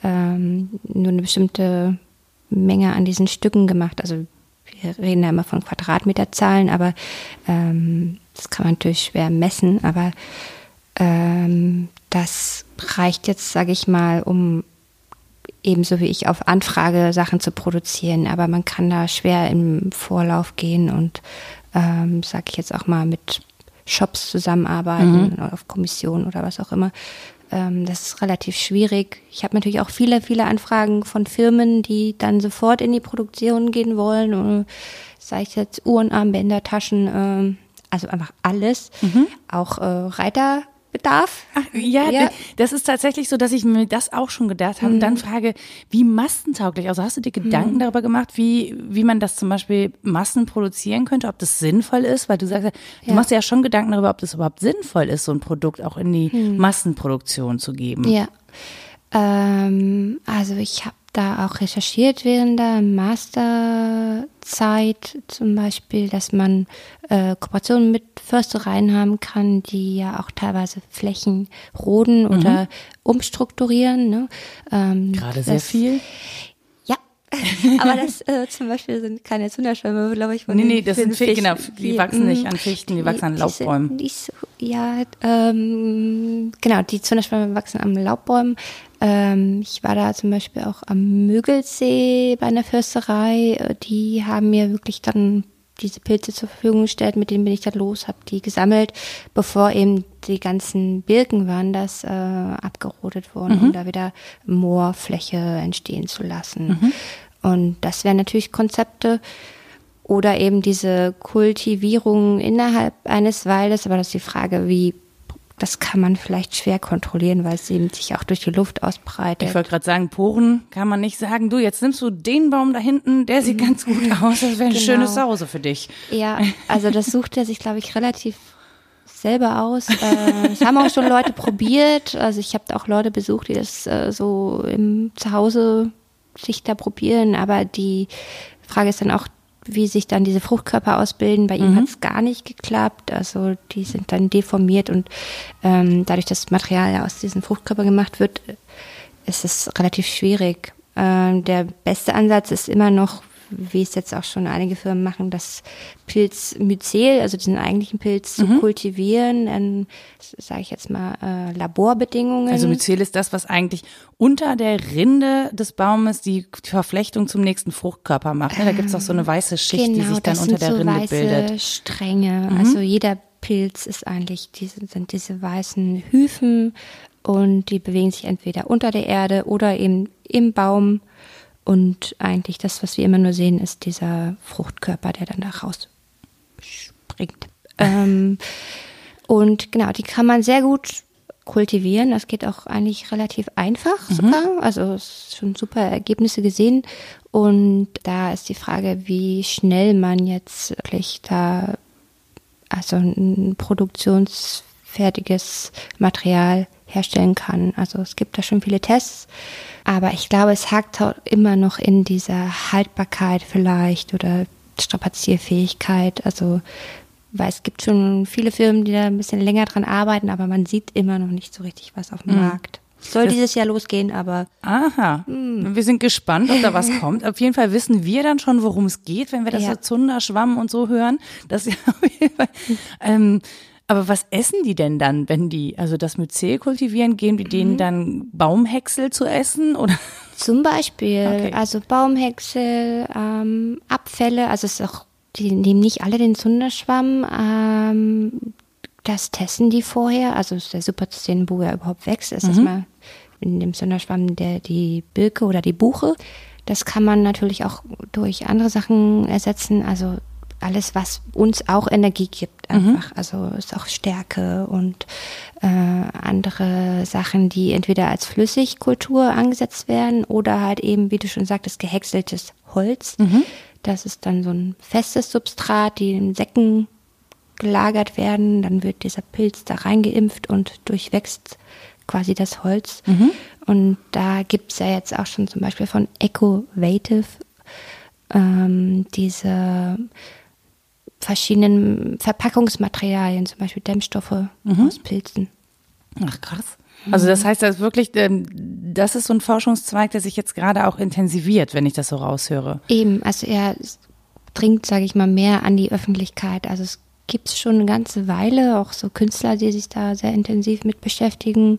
ähm, nur eine bestimmte Menge an diesen Stücken gemacht. Also wir reden ja immer von Quadratmeterzahlen, aber ähm, das kann man natürlich schwer messen. Aber ähm, das reicht jetzt, sage ich mal, um ebenso wie ich auf Anfrage Sachen zu produzieren. Aber man kann da schwer im Vorlauf gehen und, ähm, sage ich jetzt auch mal, mit Shops zusammenarbeiten mhm. oder auf Kommission oder was auch immer. Ähm, das ist relativ schwierig. Ich habe natürlich auch viele, viele Anfragen von Firmen, die dann sofort in die Produktion gehen wollen. Und, sei ich jetzt Uhren, Armbänder, Taschen, äh, also einfach alles. Mhm. Auch äh, Reiter Bedarf. Ach, ja, ja, das ist tatsächlich so, dass ich mir das auch schon gedacht habe mhm. und dann frage, wie massentauglich, also hast du dir Gedanken mhm. darüber gemacht, wie, wie man das zum Beispiel Massen produzieren könnte, ob das sinnvoll ist, weil du sagst, du machst ja schon Gedanken darüber, ob das überhaupt sinnvoll ist, so ein Produkt auch in die mhm. Massenproduktion zu geben. Ja. Ähm, also ich habe da auch recherchiert während der Masterzeit zum Beispiel, dass man äh, Kooperationen mit Förstereien haben kann, die ja auch teilweise Flächen roden mhm. oder umstrukturieren. Ne? Ähm, Gerade sehr viel. Aber das äh, zum Beispiel sind keine Zunderschwämme, glaube ich. Von nee, nee, das sind Fichten, genau, die wachsen nicht an Fichten, die, wachsen an Laubbäumen. Die, die, ja, ähm, genau, die Zunderschwämme wachsen an Laubbäumen. Ähm, ich war da zum Beispiel auch am Mögelsee bei einer Försterei. Die haben mir wirklich dann diese Pilze zur Verfügung gestellt, mit denen bin ich dann los, habe die gesammelt, bevor eben die ganzen Birken waren, das äh, abgerodet wurden, mhm. um da wieder Moorfläche entstehen zu lassen. Mhm. Und das wären natürlich Konzepte oder eben diese Kultivierung innerhalb eines Waldes, aber das ist die Frage, wie das kann man vielleicht schwer kontrollieren, weil es eben sich auch durch die Luft ausbreitet. Ich wollte gerade sagen, Poren kann man nicht sagen, du, jetzt nimmst du den Baum da hinten, der sieht ganz gut aus, das wäre ein genau. schönes Zuhause für dich. Ja, also das sucht er sich, glaube ich, relativ selber aus. Äh, das haben auch schon Leute probiert. Also ich habe auch Leute besucht, die das äh, so im Zuhause sich da probieren. Aber die Frage ist dann auch, wie sich dann diese Fruchtkörper ausbilden. Bei ihm mhm. hat es gar nicht geklappt. Also die sind dann deformiert und ähm, dadurch, dass das Material aus diesen Fruchtkörpern gemacht wird, ist es relativ schwierig. Ähm, der beste Ansatz ist immer noch wie es jetzt auch schon einige Firmen machen, das Pilz Myzel, also diesen eigentlichen Pilz mhm. zu kultivieren, in, sage ich jetzt mal, äh, Laborbedingungen. Also Myzel ist das, was eigentlich unter der Rinde des Baumes die Verflechtung zum nächsten Fruchtkörper macht. Ne? Da gibt es auch so eine weiße Schicht, genau, die sich dann unter der so Rinde weiße bildet. Stränge. Mhm. Also jeder Pilz ist eigentlich, diese, sind diese weißen Hyphen und die bewegen sich entweder unter der Erde oder eben im Baum. Und eigentlich das, was wir immer nur sehen, ist dieser Fruchtkörper, der dann da rausspringt. Ähm, und genau, die kann man sehr gut kultivieren. Das geht auch eigentlich relativ einfach mhm. sogar. Also es schon super Ergebnisse gesehen. Und da ist die Frage, wie schnell man jetzt wirklich da also ein produktionsfertiges Material herstellen kann. Also es gibt da schon viele Tests. Aber ich glaube, es hakt immer noch in dieser Haltbarkeit vielleicht oder Strapazierfähigkeit. Also, weil es gibt schon viele Firmen, die da ein bisschen länger dran arbeiten, aber man sieht immer noch nicht so richtig was auf dem mhm. Markt. Soll das dieses Jahr losgehen, aber. Aha. Mh. Wir sind gespannt, ob da was kommt. Auf jeden Fall wissen wir dann schon, worum es geht, wenn wir das ja. so Zunder, Schwamm und so hören. Das ja auf jeden Fall. Ähm, aber was essen die denn dann, wenn die, also das Myzel kultivieren, geben die denen mhm. dann Baumhäcksel zu essen oder? Zum Beispiel, okay. also Baumhäcksel, ähm, Abfälle, also es ist auch, die nehmen nicht alle den Zunderschwamm, ähm, das testen die vorher, also es ist ja super zu sehen, wo er überhaupt wächst. Es mhm. ist mal in dem Zunderschwamm der, die Birke oder die Buche. Das kann man natürlich auch durch andere Sachen ersetzen, also alles, was uns auch Energie gibt, mhm. einfach. Mhm. Also ist auch Stärke und äh, andere Sachen, die entweder als Flüssigkultur angesetzt werden oder halt eben, wie du schon sagtest, gehäckseltes Holz. Mhm. Das ist dann so ein festes Substrat, die in Säcken gelagert werden. Dann wird dieser Pilz da reingeimpft und durchwächst quasi das Holz. Mhm. Und da gibt es ja jetzt auch schon zum Beispiel von Ecovative ähm, diese verschiedenen Verpackungsmaterialien, zum Beispiel Dämmstoffe mhm. aus Pilzen. Ach krass. Also das heißt, das ist wirklich, ähm, das ist so ein Forschungszweig, der sich jetzt gerade auch intensiviert, wenn ich das so raushöre. Eben, also er dringt, sage ich mal, mehr an die Öffentlichkeit. Also es gibt es schon eine ganze Weile, auch so Künstler, die sich da sehr intensiv mit beschäftigen.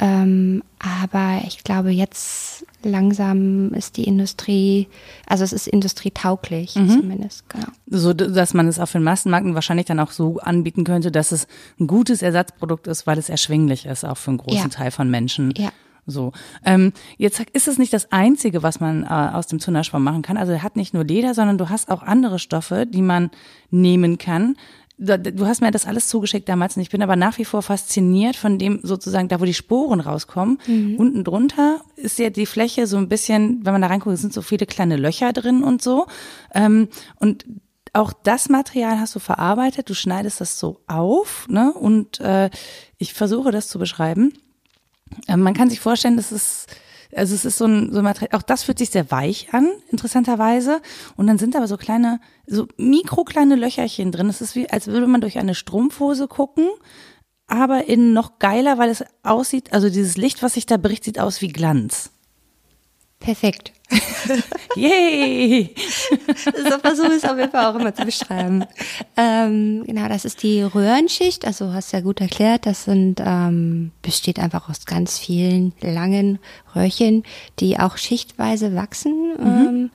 Ähm, aber ich glaube, jetzt langsam ist die Industrie, also es ist industrietauglich mhm. zumindest. Genau. So, dass man es auf den Massenmarkt wahrscheinlich dann auch so anbieten könnte, dass es ein gutes Ersatzprodukt ist, weil es erschwinglich ist, auch für einen großen ja. Teil von Menschen. Ja. So. Ähm, jetzt ist es nicht das Einzige, was man äh, aus dem Zunderschwamm machen kann. Also er hat nicht nur Leder, sondern du hast auch andere Stoffe, die man nehmen kann du hast mir das alles zugeschickt damals und ich bin aber nach wie vor fasziniert von dem sozusagen, da wo die Sporen rauskommen. Mhm. Unten drunter ist ja die Fläche so ein bisschen, wenn man da reinguckt, sind so viele kleine Löcher drin und so. Ähm, und auch das Material hast du verarbeitet, du schneidest das so auf, ne? Und äh, ich versuche das zu beschreiben. Äh, man kann sich vorstellen, das ist also es ist so ein, so ein Material, auch das fühlt sich sehr weich an, interessanterweise. Und dann sind aber so kleine, so mikrokleine Löcherchen drin. Es ist wie, als würde man durch eine Strumpfhose gucken, aber in noch geiler, weil es aussieht, also dieses Licht, was sich da bricht, sieht aus wie Glanz. Perfekt. Yay! so versuche ich es auf jeden Fall auch immer zu beschreiben. Ähm, genau, das ist die Röhrenschicht. Also hast ja gut erklärt, das sind ähm, besteht einfach aus ganz vielen langen Röhrchen, die auch schichtweise wachsen. Mhm. Ähm,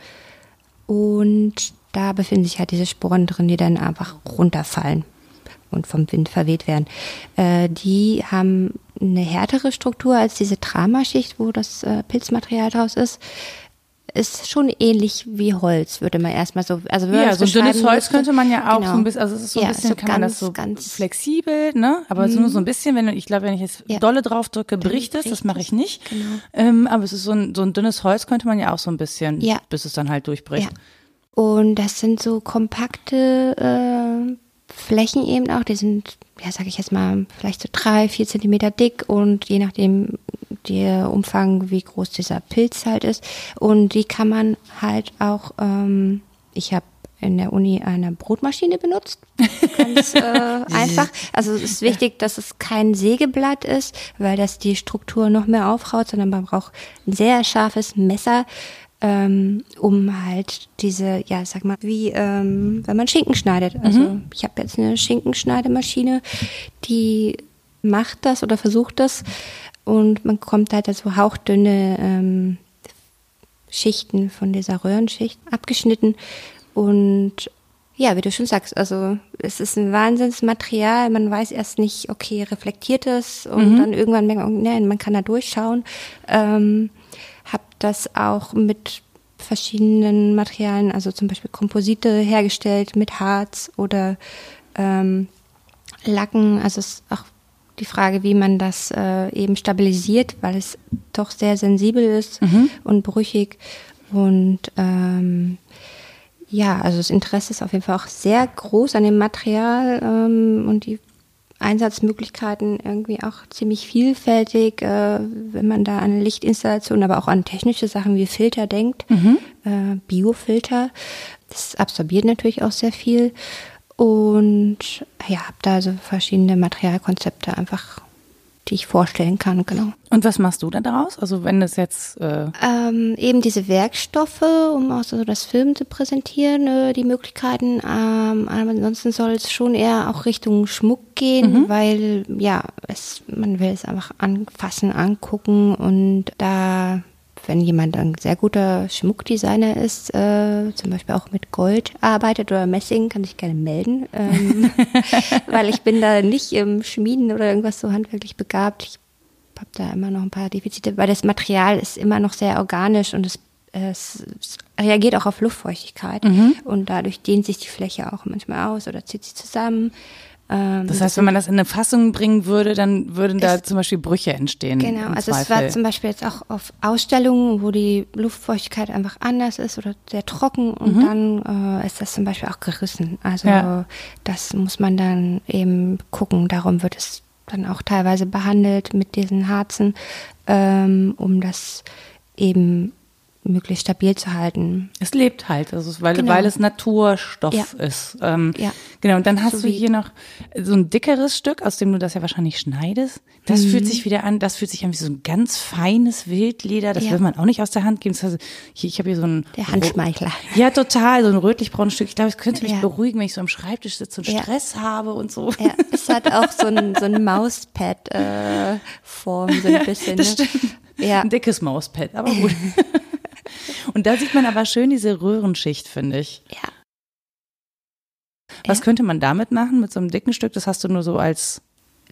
und da befinden sich halt diese Sporen drin, die dann einfach runterfallen und vom Wind verweht werden. Äh, die haben eine härtere Struktur als diese Tramaschicht, wo das äh, Pilzmaterial draus ist. Ist schon ähnlich wie Holz, würde man erstmal so, also ja, so ein dünnes Holz könnte man ja auch genau. so ein bisschen, also es ist so ein ja, bisschen, so kann ganz, man das so ganz flexibel, ne? Aber mhm. nur so ein bisschen, wenn ich glaube, wenn ich jetzt ja. dolle drauf drücke, bricht es, das mache ich nicht. Genau. Ähm, aber es ist so ein, so ein dünnes Holz könnte man ja auch so ein bisschen, ja. bis es dann halt durchbricht. Ja. Und das sind so kompakte äh, Flächen eben auch, die sind, ja, sage ich jetzt mal, vielleicht so drei, vier Zentimeter dick und je nachdem der Umfang, wie groß dieser Pilz halt ist. Und die kann man halt auch, ähm, ich habe in der Uni eine Brotmaschine benutzt. Ganz äh, einfach. Also es ist wichtig, dass es kein Sägeblatt ist, weil das die Struktur noch mehr aufraut, sondern man braucht ein sehr scharfes Messer, ähm, um halt diese, ja, sag mal, wie ähm, wenn man Schinken schneidet. Also mhm. ich habe jetzt eine Schinkenschneidemaschine, die macht das oder versucht das und man kommt halt so hauchdünne ähm, Schichten von dieser Röhrenschicht abgeschnitten und ja, wie du schon sagst, also es ist ein Wahnsinnsmaterial. Man weiß erst nicht, okay, reflektiert es und mhm. dann irgendwann merkt man, nein, man kann da durchschauen. Ähm, das auch mit verschiedenen Materialien, also zum Beispiel Komposite hergestellt mit Harz oder ähm, Lacken. Also es ist auch die Frage, wie man das äh, eben stabilisiert, weil es doch sehr sensibel ist mhm. und brüchig. Und ähm, ja, also das Interesse ist auf jeden Fall auch sehr groß an dem Material ähm, und die Einsatzmöglichkeiten irgendwie auch ziemlich vielfältig, äh, wenn man da an Lichtinstallation, aber auch an technische Sachen wie Filter denkt, mhm. äh, Biofilter. Das absorbiert natürlich auch sehr viel. Und ja, habe da so verschiedene Materialkonzepte einfach die ich vorstellen kann, genau. Und was machst du da daraus? Also wenn es jetzt äh ähm, eben diese Werkstoffe, um auch so das Film zu präsentieren, äh, die Möglichkeiten. Ähm, aber ansonsten soll es schon eher auch Richtung Schmuck gehen, mhm. weil ja, es, man will es einfach anfassen, angucken und da wenn jemand ein sehr guter Schmuckdesigner ist, äh, zum Beispiel auch mit Gold arbeitet oder Messing, kann sich gerne melden, ähm, weil ich bin da nicht im Schmieden oder irgendwas so handwerklich begabt. Ich habe da immer noch ein paar Defizite, weil das Material ist immer noch sehr organisch und es, es, es reagiert auch auf Luftfeuchtigkeit mhm. und dadurch dehnt sich die Fläche auch manchmal aus oder zieht sich zusammen. Ähm, das heißt, wenn man das in eine Fassung bringen würde, dann würden da zum Beispiel Brüche entstehen. Genau, also es war zum Beispiel jetzt auch auf Ausstellungen, wo die Luftfeuchtigkeit einfach anders ist oder sehr trocken und mhm. dann äh, ist das zum Beispiel auch gerissen. Also ja. das muss man dann eben gucken. Darum wird es dann auch teilweise behandelt mit diesen Harzen, ähm, um das eben möglichst stabil zu halten. Es lebt halt, also weil, Genau. weil es Naturstoff Ja. ist. Ähm, Ja. Genau, und dann hast So du hier noch so ein dickeres Stück, aus dem du das ja wahrscheinlich schneidest. Das Mhm. fühlt sich wieder an, das fühlt sich an wie so ein ganz feines Wildleder. Das Ja. will man auch nicht aus der Hand geben. Das heißt, hier, ich habe hier so ein Der Handschmeichler. Ja, total, so ein rötlich-braunes Stück. Ich glaube, es könnte mich beruhigen, wenn ich so am Schreibtisch sitze und. Stress habe und so. Ja, es hat auch so ein, so ein Mauspad-Form, so ein bisschen. Das ne? stimmt. Ja. Ein dickes Mauspad, aber gut. und da sieht man aber schön diese Röhrenschicht, finde ich. Ja. Was Ja. könnte man damit machen, mit so einem dicken Stück? Das hast du nur so als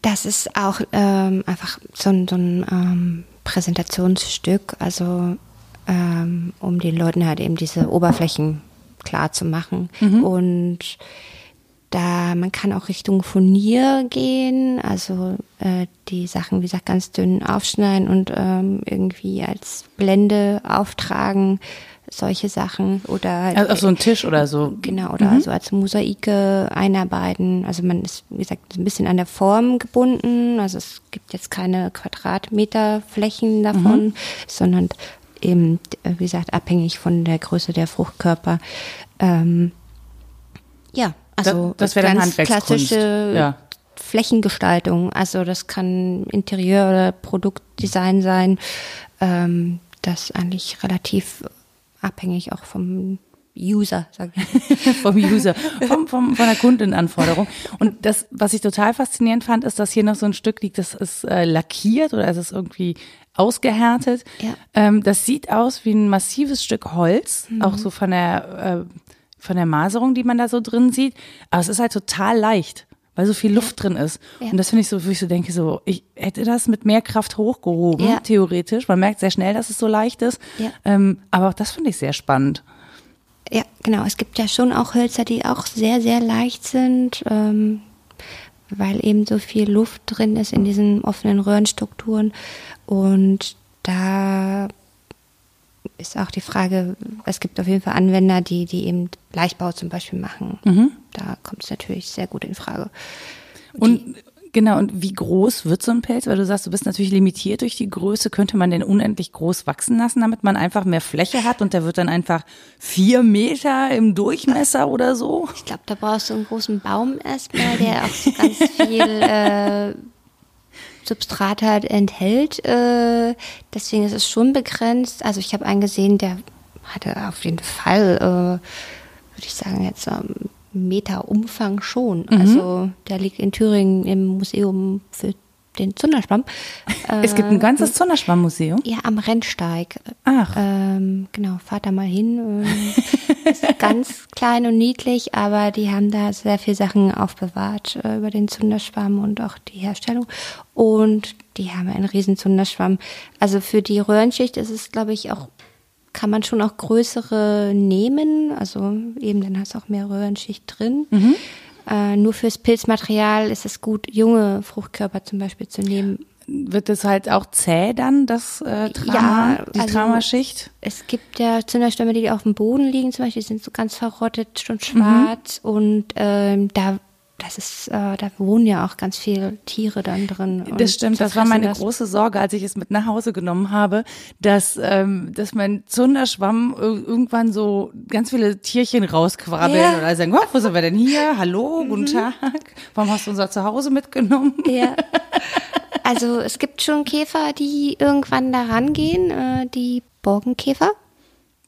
Das ist auch ähm, einfach so ein, so ein ähm, Präsentationsstück, also ähm, um den Leuten halt eben diese Oberflächen klar zu machen. Und da man kann auch Richtung Furnier gehen, also äh, die Sachen, wie gesagt, ganz dünn aufschneiden und ähm, irgendwie als Blende auftragen, solche Sachen oder halt Also auf so einen Tisch oder so. Genau, oder also als Mosaike einarbeiten. Also man ist, wie gesagt, ein bisschen an der Form gebunden. Also es gibt jetzt keine Quadratmeterflächen davon, sondern eben, äh, wie gesagt, abhängig von der Größe der Fruchtkörper. Ähm, ja, also das wäre dann Handwerkskunst. klassische Ja. Flächengestaltung. Also das kann Interieur- oder Produktdesign sein, ähm, das eigentlich relativ abhängig auch vom User, sag ich. vom User, vom, vom, von der Kundenanforderung. Und das, was ich total faszinierend fand, ist, dass hier noch so ein Stück liegt, das ist äh, lackiert oder es ist irgendwie ausgehärtet. Ja. Ähm, das sieht aus wie ein massives Stück Holz, Mhm. auch so von der, äh, von der Maserung, die man da so drin sieht. Aber es ist halt total leicht. Weil so viel Luft drin ist. Ja. Und das finde ich so, wo ich so denke, so, ich hätte das mit mehr Kraft hochgehoben, Ja. theoretisch. Man merkt sehr schnell, dass es so leicht ist. Ja. Ähm, aber auch das finde ich sehr spannend. Ja, genau. Es gibt ja schon auch Hölzer, die auch sehr, sehr leicht sind, ähm, weil eben so viel Luft drin ist in diesen offenen Röhrenstrukturen. Und da ist auch die Frage, es gibt auf jeden Fall Anwender, die, die eben Leichtbau zum Beispiel machen. Da kommt es natürlich sehr gut in Frage. Und genau, und wie groß wird so ein Pelz? Weil du sagst, du bist natürlich limitiert durch die Größe. Könnte man den unendlich groß wachsen lassen, damit man einfach mehr Fläche hat und der wird dann einfach vier Meter im Durchmesser oder so? Ich glaube, da brauchst du einen großen Baum erstmal, der auch so ganz viel äh, Substrat halt enthält. Äh, deswegen ist es schon begrenzt. Also ich habe einen gesehen, der hatte auf jeden Fall, äh, würde ich sagen, jetzt einen Meter Umfang schon. Also der liegt in Thüringen im Museum für den Zunderschwamm. Es gibt ein ganzes Zunderschwammmuseum. Ja, am Rennsteig. Ach. Ähm, genau, fahrt da mal hin. Ähm, ist ganz klein und niedlich, aber die haben da sehr viel Sachen aufbewahrt äh, über den Zunderschwamm und auch die Herstellung. Und die haben einen riesen Zunderschwamm. Also für die Röhrenschicht ist es, glaube ich, auch, kann man schon auch größere nehmen. Also eben, dann hast du auch mehr Röhrenschicht drin. Äh, nur fürs Pilzmaterial ist es gut, junge Fruchtkörper zum Beispiel zu nehmen. Wird es halt auch zäh dann, das äh, Trama, Ja, die also- Tramaschicht? Es gibt ja Zünderstämme, die auf dem Boden liegen, zum Beispiel, die sind so ganz verrottet und schwarz und ähm, da das ist, äh, da wohnen ja auch ganz viele Tiere dann drin. Das stimmt, das war meine das. große Sorge, als ich es mit nach Hause genommen habe, dass, ähm, dass mein Zunderschwamm ir- irgendwann so ganz viele Tierchen rausquabbeln Ja. oder sagen, oh, wo sind wir denn hier? Hallo, guten Tag. Warum hast du unser Zuhause mitgenommen? Ja. Also es gibt schon Käfer, die irgendwann da rangehen, äh, die Borkenkäfer.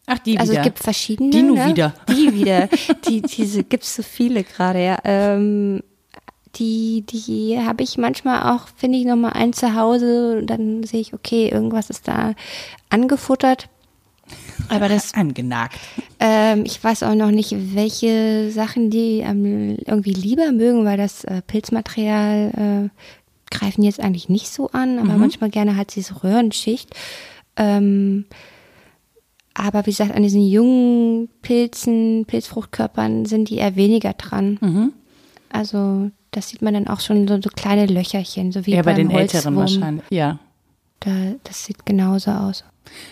Ach, die Also wieder. es gibt verschiedene. Die nun ne? wieder. Die wieder. Die, diese gibt's so viele gerade, ja. Ähm, die, die habe ich manchmal auch, finde ich, nochmal ein zu Hause und dann sehe ich, okay, irgendwas ist da angefuttert. Aber das, Angenagt. ähm, ich weiß auch noch nicht, welche Sachen die ähm, irgendwie lieber mögen, weil das äh, Pilzmaterial äh, greifen jetzt eigentlich nicht so an, aber manchmal gerne halt diese Röhrenschicht. Ähm, aber wie gesagt, an diesen jungen Pilzen, Pilzfruchtkörpern sind die eher weniger dran. Also das sieht man dann auch schon so, so kleine Löcherchen, so wie Ja, bei den Älteren Holzwurm. wahrscheinlich. Ja. Da, das sieht genauso aus.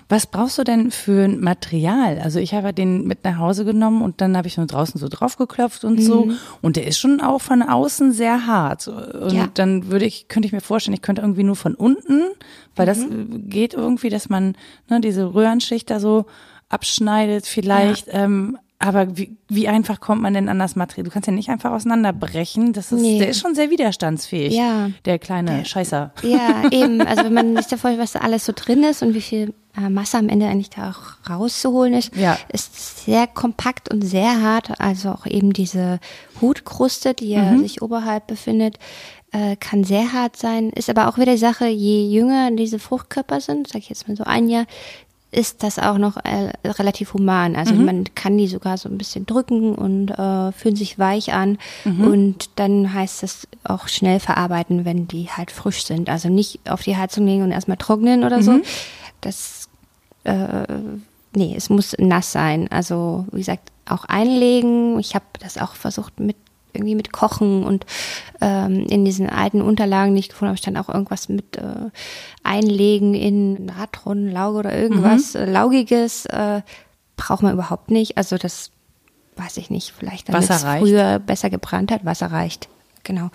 Was brauchst du denn für ein Material? Also ich habe den mit nach Hause genommen und dann habe ich nur draußen so draufgeklopft und mhm. so. Und der ist schon auch von außen sehr hart. Und ja. dann würde ich, könnte ich mir vorstellen, ich könnte irgendwie nur von unten, weil mhm. das geht irgendwie, dass man ne, diese Röhrenschicht da so abschneidet vielleicht. Ja. Ähm, aber wie, wie einfach kommt man denn an das Material? Du kannst ja nicht einfach auseinanderbrechen. Das ist, nee. Der ist schon sehr widerstandsfähig, ja. der kleine Scheißer. Ja, eben. Also wenn man sich da vorstellt, was da alles so drin ist und wie viel äh, Masse am Ende eigentlich da auch rauszuholen ist, ja. ist sehr kompakt und sehr hart. Also auch eben diese Hutkruste, die ja mhm. sich oberhalb befindet, äh, kann sehr hart sein. Ist aber auch wieder die Sache, je jünger diese Fruchtkörper sind, sag ich jetzt mal so ein Jahr, ist das auch noch äh, relativ human. Also mhm. man kann die sogar so ein bisschen drücken und äh, fühlen sich weich an. Mhm. Und dann heißt es auch schnell verarbeiten, wenn die halt frisch sind. Also nicht auf die Heizung legen und erstmal trocknen oder mhm. so. Das, äh, nee, es muss nass sein. Also wie gesagt, auch einlegen. Ich habe das auch versucht mit irgendwie mit Kochen und ähm, in diesen alten Unterlagen, die ich gefunden habe, stand auch irgendwas mit äh, Einlegen in Natron, Lauge oder irgendwas mhm. äh, Laugiges. Äh, braucht man überhaupt nicht. Also das weiß ich nicht, vielleicht damit es früher besser gebrannt hat. Wasser reicht, genau.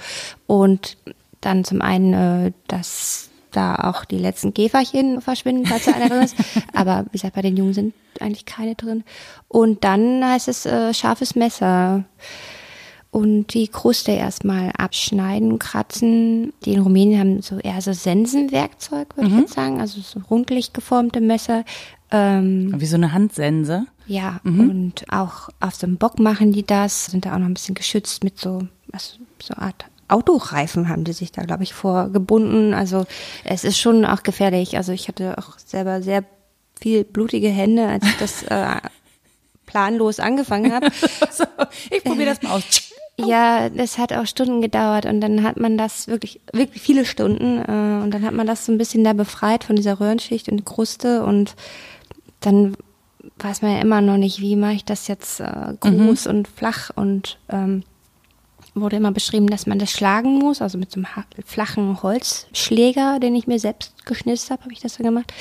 Und dann zum einen, äh, dass da auch die letzten Käferchen verschwinden, falls da einer drin ist. Aber wie gesagt, bei den Jungen sind eigentlich keine drin. Und dann heißt es äh, scharfes Messer und die Kruste erstmal abschneiden, kratzen. Die in Rumänien haben so eher so Sensenwerkzeug, würde mhm. ich jetzt sagen, also so rundlich geformte Messer. Ähm, Wie so eine Handsense. Ja, mhm. und auch auf dem Bock machen die das, sind da auch noch ein bisschen geschützt mit so, was, so Art Autoreifen haben die sich da, glaube ich, vorgebunden. Also es ist schon auch gefährlich. Also ich hatte auch selber sehr viel blutige Hände, als ich das äh, planlos angefangen habe. so, ich probiere das mal aus. Ja, das hat auch Stunden gedauert und dann hat man das wirklich, wirklich viele Stunden äh, und dann hat man das so ein bisschen da befreit von dieser Röhrenschicht und Kruste und dann weiß man ja immer noch nicht, wie mache ich das jetzt äh, groß mhm. und flach und ähm, wurde immer beschrieben, dass man das schlagen muss, also mit so einem flachen Holzschläger, den ich mir selbst geschnitzt habe, habe ich das so gemacht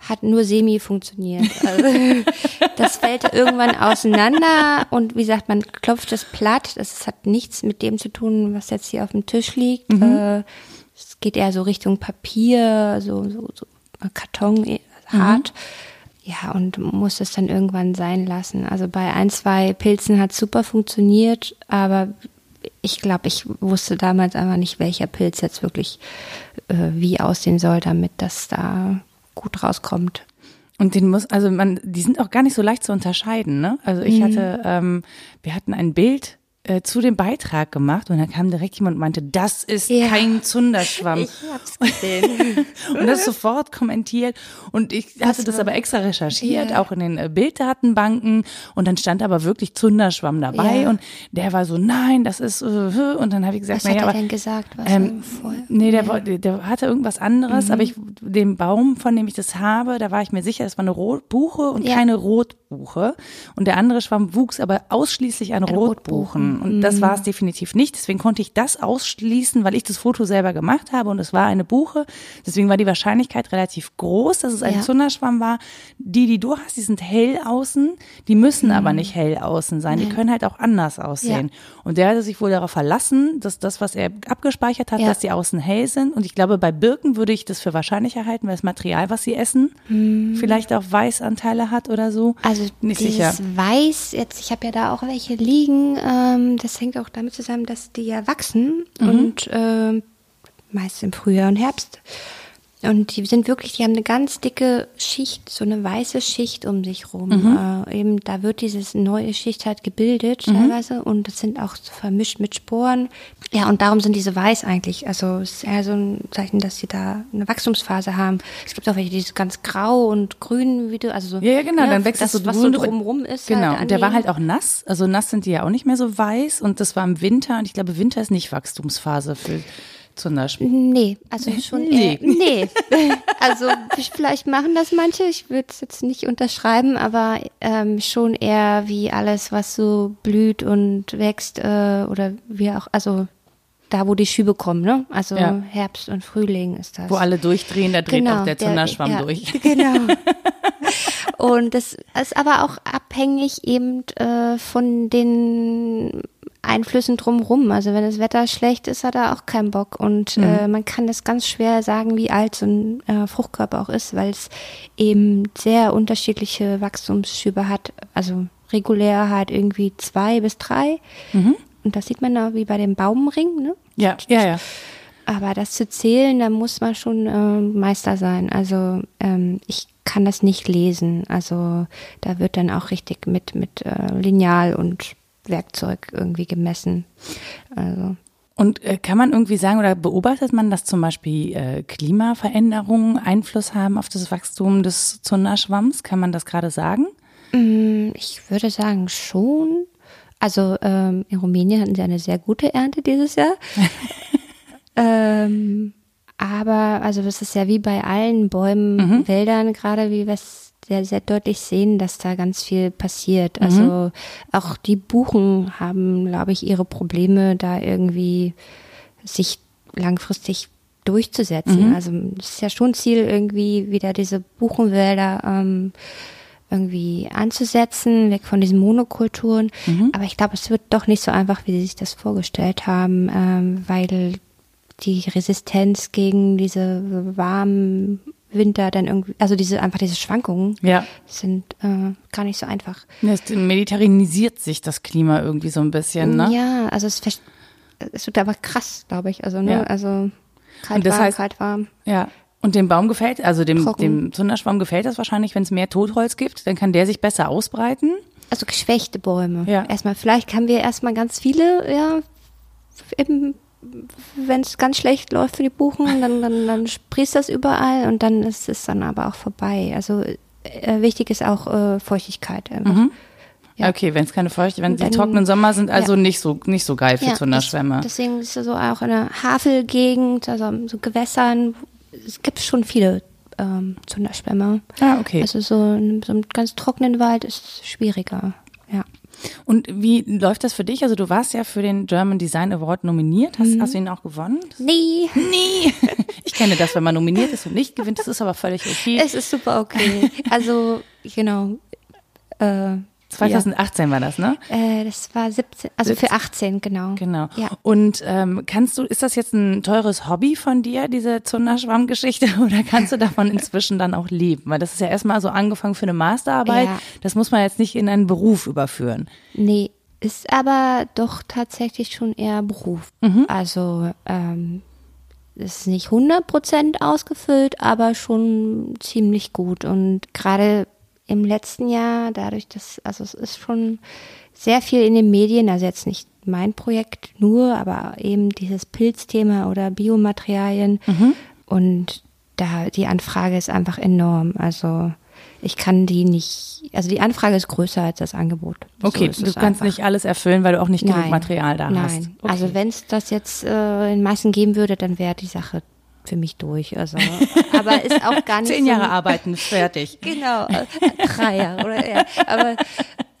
hat nur semi funktioniert. Also, das fällt irgendwann auseinander und wie gesagt, man klopft es platt. Das hat nichts mit dem zu tun, was jetzt hier auf dem Tisch liegt. Mhm. Äh, es geht eher so Richtung Papier, so, so, so Karton, äh, hart. Mhm. Ja, und muss es dann irgendwann sein lassen. Also bei ein, zwei Pilzen hat super funktioniert, aber ich glaube, ich wusste damals einfach nicht, welcher Pilz jetzt wirklich äh, wie aussehen soll, damit das da gut rauskommt. Und den muss, also man, die sind auch gar nicht so leicht zu unterscheiden, ne? Also ich mhm. hatte, ähm, wir hatten ein Bild äh, zu dem Beitrag gemacht und dann kam direkt jemand und meinte, das ist ja. kein Zunderschwamm. Ich hab's gesehen. und das sofort kommentiert und ich hatte das aber extra recherchiert, ja. auch in den äh, Bilddatenbanken und dann stand aber wirklich Zunderschwamm dabei ja. und der war so, nein, das ist äh, und dann habe ich gesagt, was naja, hat er denn gesagt? Was ähm, nee, der, der, der hatte irgendwas anderes, mhm. aber ich den Baum, von dem ich das habe, da war ich mir sicher, das war eine Rotbuche und keine Rotbuche und der andere Schwamm wuchs aber ausschließlich an, an Rotbuchen. Und das war es definitiv nicht. Deswegen konnte ich das ausschließen, weil ich das Foto selber gemacht habe und es war eine Buche. Deswegen war die Wahrscheinlichkeit relativ groß, dass es ein ja. Zunderschwamm war. Die, die du hast, die sind hell außen, die müssen mhm. aber nicht hell außen sein. Die können halt auch anders aussehen. Ja. Und der hatte sich wohl darauf verlassen, dass das, was er abgespeichert hat, ja. dass die außen hell sind. Und ich glaube, bei Birken würde ich das für wahrscheinlicher halten, weil das Material, was sie essen, mhm. vielleicht auch Weißanteile hat oder so. Also nicht sicher. Weiß, jetzt, ich habe ja da auch welche liegen, ähm, das hängt auch damit zusammen, dass die ja wachsen mhm. und äh, meist im Frühjahr und Herbst. Und die sind wirklich, die haben eine ganz dicke Schicht, so eine weiße Schicht um sich rum. Mhm. Äh, eben, da wird dieses neue Schicht halt gebildet mhm. teilweise und das sind auch so vermischt mit Sporen. Ja, und darum sind diese weiß eigentlich. Also es ist eher so ein Zeichen, dass sie da eine Wachstumsphase haben. Es gibt auch welche, die sind ganz grau und grün, wie du, also so. Ja, ja genau, ja, dann wächst das, so was so drumrum ist. Genau, halt und der war halt auch nass. Also nass sind die ja auch nicht mehr so weiß und das war im Winter und ich glaube, Winter ist nicht Wachstumsphase für zum Beispiel? Nee, also schon nee. Äh, nee. Also vielleicht machen das manche, ich würde es jetzt nicht unterschreiben, aber ähm, schon eher wie alles, was so blüht und wächst äh, oder wie auch, also da, wo die Schübe kommen, ne? Also Ja. Herbst und Frühling ist das. Wo alle durchdrehen, da dreht Genau, auch der der- Zunderschwamm ja, durch. Genau. Und das ist aber auch abhängig eben äh, von den Einflüssen drumherum. Also wenn das Wetter schlecht ist, hat er auch keinen Bock. Und äh, man kann das ganz schwer sagen, wie alt so ein äh, Fruchtkörper auch ist, weil es eben sehr unterschiedliche Wachstumsschübe hat. Also regulär halt irgendwie zwei bis drei. Und das sieht man da wie bei dem Baumring, ne? Ja, ja, ja. Aber das zu zählen, da muss man schon ähm, Meister sein. Also ähm, ich kann das nicht lesen. Also da wird dann auch richtig mit, mit äh, Lineal und Werkzeug irgendwie gemessen. Also Und äh, kann man irgendwie sagen oder beobachtet man, dass zum Beispiel äh, Klimaveränderungen Einfluss haben auf das Wachstum des Zunderschwamms? Kann man das gerade sagen? mm, ich würde sagen schon. Also ähm, in Rumänien hatten sie eine sehr gute Ernte dieses Jahr. ähm, aber also das ist ja wie bei allen Bäumen, Wäldern gerade, wie es sehr, sehr deutlich sehen, dass da ganz viel passiert. Also auch die Buchen haben, glaube ich, ihre Probleme, da irgendwie sich langfristig durchzusetzen. Also es ist ja schon Ziel, irgendwie wieder diese Buchenwälder ähm, irgendwie anzusetzen, weg von diesen Monokulturen. Aber ich glaube, es wird doch nicht so einfach, wie sie sich das vorgestellt haben, ähm, weil die Resistenz gegen diese warmen Winter dann irgendwie, also diese einfach diese Schwankungen Ja. sind äh, gar nicht so einfach. Es mediterranisiert sich das Klima irgendwie so ein bisschen, ne? Ja, also es, es wird aber krass, glaube ich. Also, ne? Ja. Also kalt Und das warm, heißt- kalt warm. Ja. Und dem Baum gefällt, also dem, Trocken. dem Zunderschwamm gefällt das wahrscheinlich, wenn es mehr Totholz gibt, dann kann der sich besser ausbreiten. Also geschwächte Bäume. Ja. Erstmal, vielleicht haben wir erstmal ganz viele, ja, wenn es ganz schlecht läuft für die Buchen, dann, dann, dann sprießt das überall und dann ist es dann aber auch vorbei. Also äh, wichtig ist auch äh, Feuchtigkeit einfach. Ja. Okay, wenn es keine Feuchte, wenn die trockenen Sommer sind, also ja. nicht so nicht so geil für Zunderschwämme. das- Deswegen ist es so auch in der Havelgegend, also so Gewässern, es gibt schon viele ähm, Zunderschwämme. ah, okay. Also so in so einem ganz trockenen Wald ist es schwieriger. Ja. Und wie läuft das für dich? Also du warst ja für den German Design Award nominiert. Hast, Mhm. hast du ihn auch gewonnen? Nee, Nie. Ich kenne das, wenn man nominiert ist und nicht gewinnt. Das ist aber völlig okay. es ist super okay. Also, genau. Äh, 2018 war das, ne? äh, das war 17, also für 18, genau. Genau. Ja. Und ähm, kannst du, ist das jetzt ein teures Hobby von dir, diese Zunderschwammgeschichte, oder kannst du davon inzwischen dann auch leben? Weil das ist ja erstmal so angefangen für eine Masterarbeit. Ja. Das muss man jetzt nicht in einen Beruf überführen. Nee, ist aber doch tatsächlich schon eher Beruf. Also, ähm, ist nicht 100% ausgefüllt, aber schon ziemlich gut. Und gerade im letzten Jahr, dadurch, dass, also es ist schon sehr viel in den Medien, also jetzt nicht mein Projekt nur, aber eben dieses Pilzthema oder Biomaterialien. Und da die Anfrage ist einfach enorm. Also ich kann die nicht, also die Anfrage ist größer als das Angebot. So Okay, ist du kannst einfach. nicht alles erfüllen, weil du auch nicht genug. Material da Nein. hast. Okay. Also wenn es das jetzt äh, in Massen geben würde, dann wäre die Sache für mich durch. Also, aber ist auch gar nicht Zehn so, Jahre arbeiten, fertig. Genau, äh, drei Jahre oder ja. Aber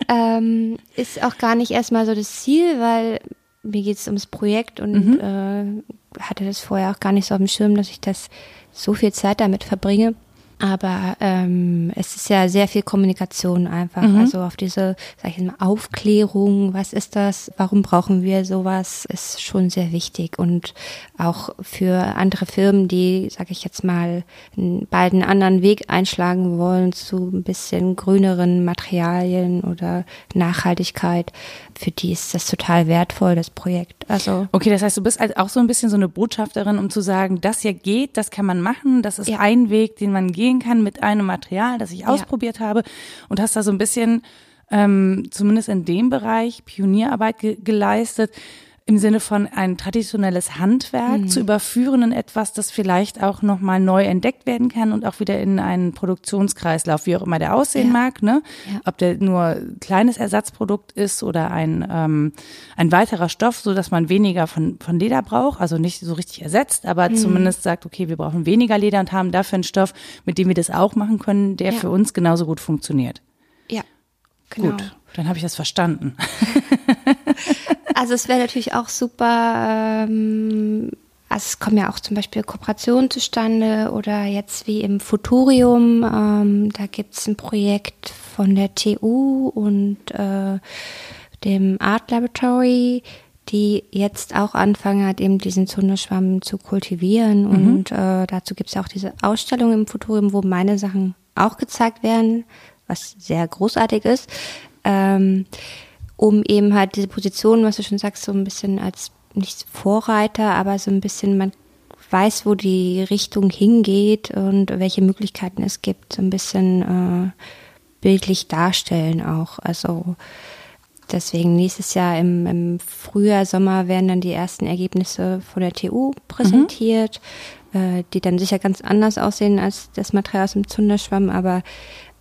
ähm, ist auch gar nicht erstmal so das Ziel, weil mir geht es ums Projekt und äh, hatte das vorher auch gar nicht so auf dem Schirm, dass ich das so viel Zeit damit verbringe. Aber ähm, es ist ja sehr viel Kommunikation einfach. Also auf diese, sag ich mal, Aufklärung, was ist das, warum brauchen wir sowas, ist schon sehr wichtig. Und auch für andere Firmen, die, sag ich jetzt mal, bald einen anderen Weg einschlagen wollen zu ein bisschen grüneren Materialien oder Nachhaltigkeit, für die ist das total wertvoll, das Projekt. Also Okay, das heißt, du bist halt auch so ein bisschen so eine Botschafterin, um zu sagen, das hier geht, das kann man machen, das ist Ja. ein Weg, den man gehen kann mit einem Material, das ich ausprobiert habe und hast da so ein bisschen, ähm, zumindest in dem Bereich, Pionierarbeit ge geleistet, im Sinne von ein traditionelles Handwerk Mhm. zu überführen in etwas, das vielleicht auch nochmal neu entdeckt werden kann und auch wieder in einen Produktionskreislauf, wie auch immer der aussehen Ja. mag, ne? Ja. Ob der nur kleines Ersatzprodukt ist oder ein, ähm, ein weiterer Stoff, so dass man weniger von, von Leder braucht, also nicht so richtig ersetzt, Mhm. aber zumindest sagt, okay, wir brauchen weniger Leder und haben dafür einen Stoff, mit dem wir das auch machen können, der Ja. für uns genauso gut funktioniert. ja. genau. Gut, dann habe ich das verstanden. also es wäre natürlich auch super, ähm, also es kommen ja auch zum Beispiel Kooperationen zustande oder jetzt wie im Futurium, ähm, da gibt es ein Projekt von der TU und äh, dem Art Laboratory, die jetzt auch anfangen hat, eben diesen Zunderschwamm zu kultivieren. Mhm. Und äh, dazu gibt es auch diese Ausstellung im Futurium, wo meine Sachen auch gezeigt werden, was sehr großartig ist, ähm, um eben halt diese Position, was du schon sagst, so ein bisschen als nicht Vorreiter, aber so ein bisschen, man weiß, wo die Richtung hingeht und welche Möglichkeiten es gibt, so ein bisschen äh, bildlich darstellen auch. Also Deswegen nächstes Jahr im, im, Frühjahr, Sommer werden dann die ersten Ergebnisse von der TU präsentiert, mhm. äh, die dann sicher ganz anders aussehen als das Material aus dem Zunderschwamm, aber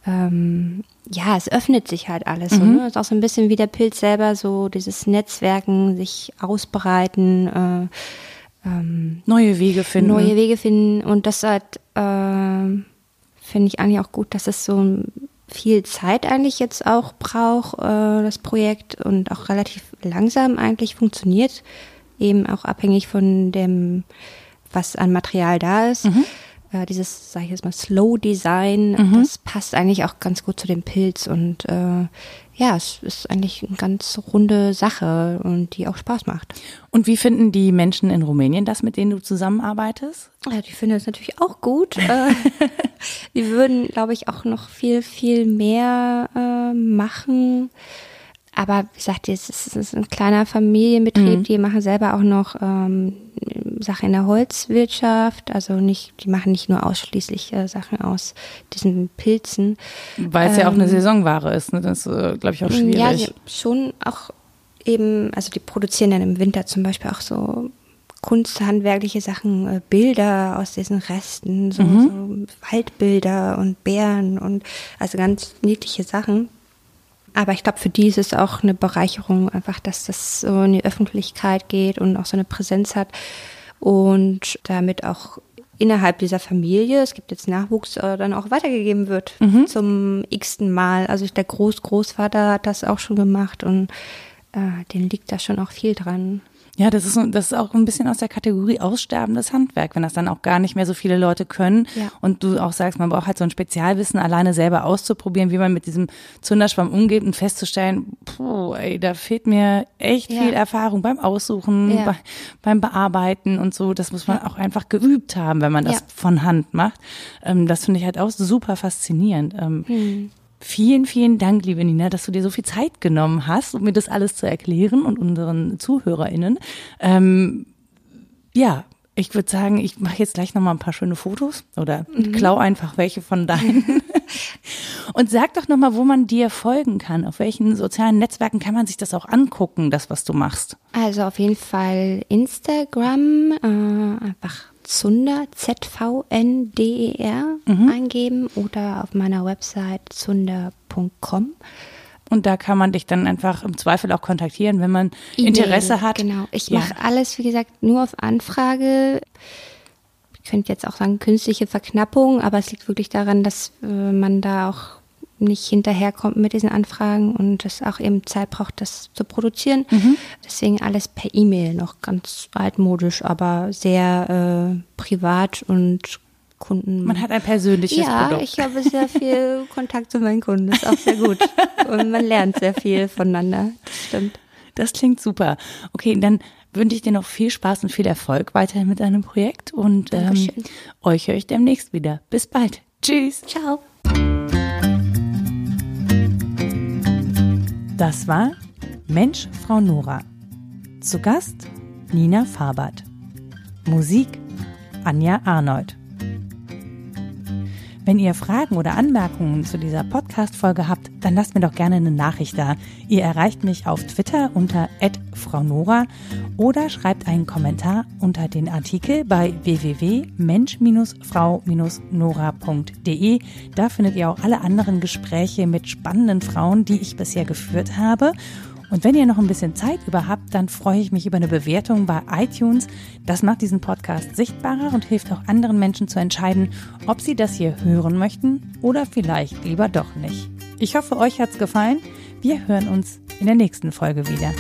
ähm, ja, es öffnet sich halt alles. Mhm. So, ne? ist auch so ein bisschen wie der Pilz selber, so dieses Netzwerken, sich ausbreiten, äh, ähm, neue Wege finden. Neue Wege finden und das halt, äh, finde ich eigentlich auch gut, dass es so viel Zeit eigentlich jetzt auch braucht, äh, das Projekt und auch relativ langsam eigentlich funktioniert, eben auch abhängig von dem, was an Material da ist. Mhm. Äh, dieses, sage ich jetzt mal, Slow Design, mhm. das passt eigentlich auch ganz gut zu dem Pilz und äh, ja, es ist eigentlich eine ganz runde Sache und die auch Spaß macht. Und wie finden die Menschen in Rumänien das, mit denen du zusammenarbeitest? Ja, die finden es natürlich auch gut. Äh, die würden, glaube ich, auch noch viel, viel mehr äh, machen. Aber wie gesagt, es ist ein kleiner Familienbetrieb, mhm. die machen selber auch noch ähm, Sachen in der Holzwirtschaft, also nicht, die machen nicht nur ausschließlich äh, Sachen aus diesen Pilzen. Weil es ähm, ja auch eine ähm, Saisonware ist, ne? das ist, äh, glaube ich, auch schwierig. Ja, schon auch eben, also die produzieren dann im Winter zum Beispiel auch so kunsthandwerkliche Sachen, äh, Bilder aus diesen Resten, so, mhm. so Waldbilder und Bären und also ganz niedliche Sachen. Aber ich glaube, für die ist es auch eine Bereicherung, einfach, dass das so in die Öffentlichkeit geht und auch so eine Präsenz hat und damit auch innerhalb dieser Familie, es gibt jetzt Nachwuchs, äh, dann auch weitergegeben wird mhm. zum x-ten Mal. Also der Großgroßvater hat das auch schon gemacht und äh, den liegt da schon auch viel dran. Ja, das ist, das ist auch ein bisschen aus der Kategorie aussterbendes Handwerk, wenn das dann auch gar nicht mehr so viele Leute können. Ja. Und du auch sagst, man braucht halt so ein Spezialwissen, alleine selber auszuprobieren, wie man mit diesem Zunderschwamm umgeht und festzustellen, puh, ey, da fehlt mir echt ja. viel Erfahrung beim Aussuchen, ja. bei, beim Bearbeiten und so. Das muss man auch einfach geübt haben, wenn man das von Hand macht. Ähm, das finde ich halt auch super faszinierend. Ähm, hm. Vielen, vielen Dank, liebe Nina, dass du dir so viel Zeit genommen hast, um mir das alles zu erklären und unseren ZuhörerInnen. Ähm, ja, ich würde sagen, ich mache jetzt gleich nochmal ein paar schöne Fotos oder mhm. klau einfach welche von deinen. und sag doch nochmal, wo man dir folgen kann. Auf welchen sozialen Netzwerken kann man sich das auch angucken, das, was du machst? Also auf jeden Fall Instagram, äh, einfach Zunder, Z-V-N-D-E-R mhm. eingeben oder auf meiner Website zunder.com. Und da kann man dich dann einfach im Zweifel auch kontaktieren, wenn man Interesse hat. Genau. Ich ja. mache alles, wie gesagt, nur auf Anfrage. Ich könnte jetzt auch sagen künstliche Verknappung, aber es liegt wirklich daran, dass äh, man da auch nicht hinterherkommt mit diesen Anfragen und es auch eben Zeit braucht, das zu produzieren. Mhm. Deswegen alles per E-Mail noch ganz altmodisch, aber sehr äh, privat und Kunden. Man hat ein persönliches ja, Produkt. Ja, ich habe sehr viel Kontakt zu meinen Kunden. Das ist auch sehr gut. und man lernt sehr viel voneinander. Das stimmt. Das klingt super. Okay, dann wünsche ich dir noch viel Spaß und viel Erfolg weiterhin mit deinem Projekt und ähm, euch höre ich demnächst wieder. Bis bald. Tschüss. Ciao. Das war Mensch, Frau Nora. Zu Gast Nina Fabert. Musik Anja Arnold. Wenn ihr Fragen oder Anmerkungen zu dieser Podcast-Folge habt, dann lasst mir doch gerne eine Nachricht da. Ihr erreicht mich auf Twitter unter @fraunora oder schreibt einen Kommentar unter den Artikel bei www.mensch-frau-nora.de. Da findet ihr auch alle anderen Gespräche mit spannenden Frauen, die ich bisher geführt habe. Und wenn ihr noch ein bisschen Zeit über habt, dann freue ich mich über eine Bewertung bei iTunes. Das macht diesen Podcast sichtbarer und hilft auch anderen Menschen zu entscheiden, ob sie das hier hören möchten oder vielleicht lieber doch nicht. Ich hoffe, euch hat's gefallen. Wir hören uns in der nächsten Folge wieder.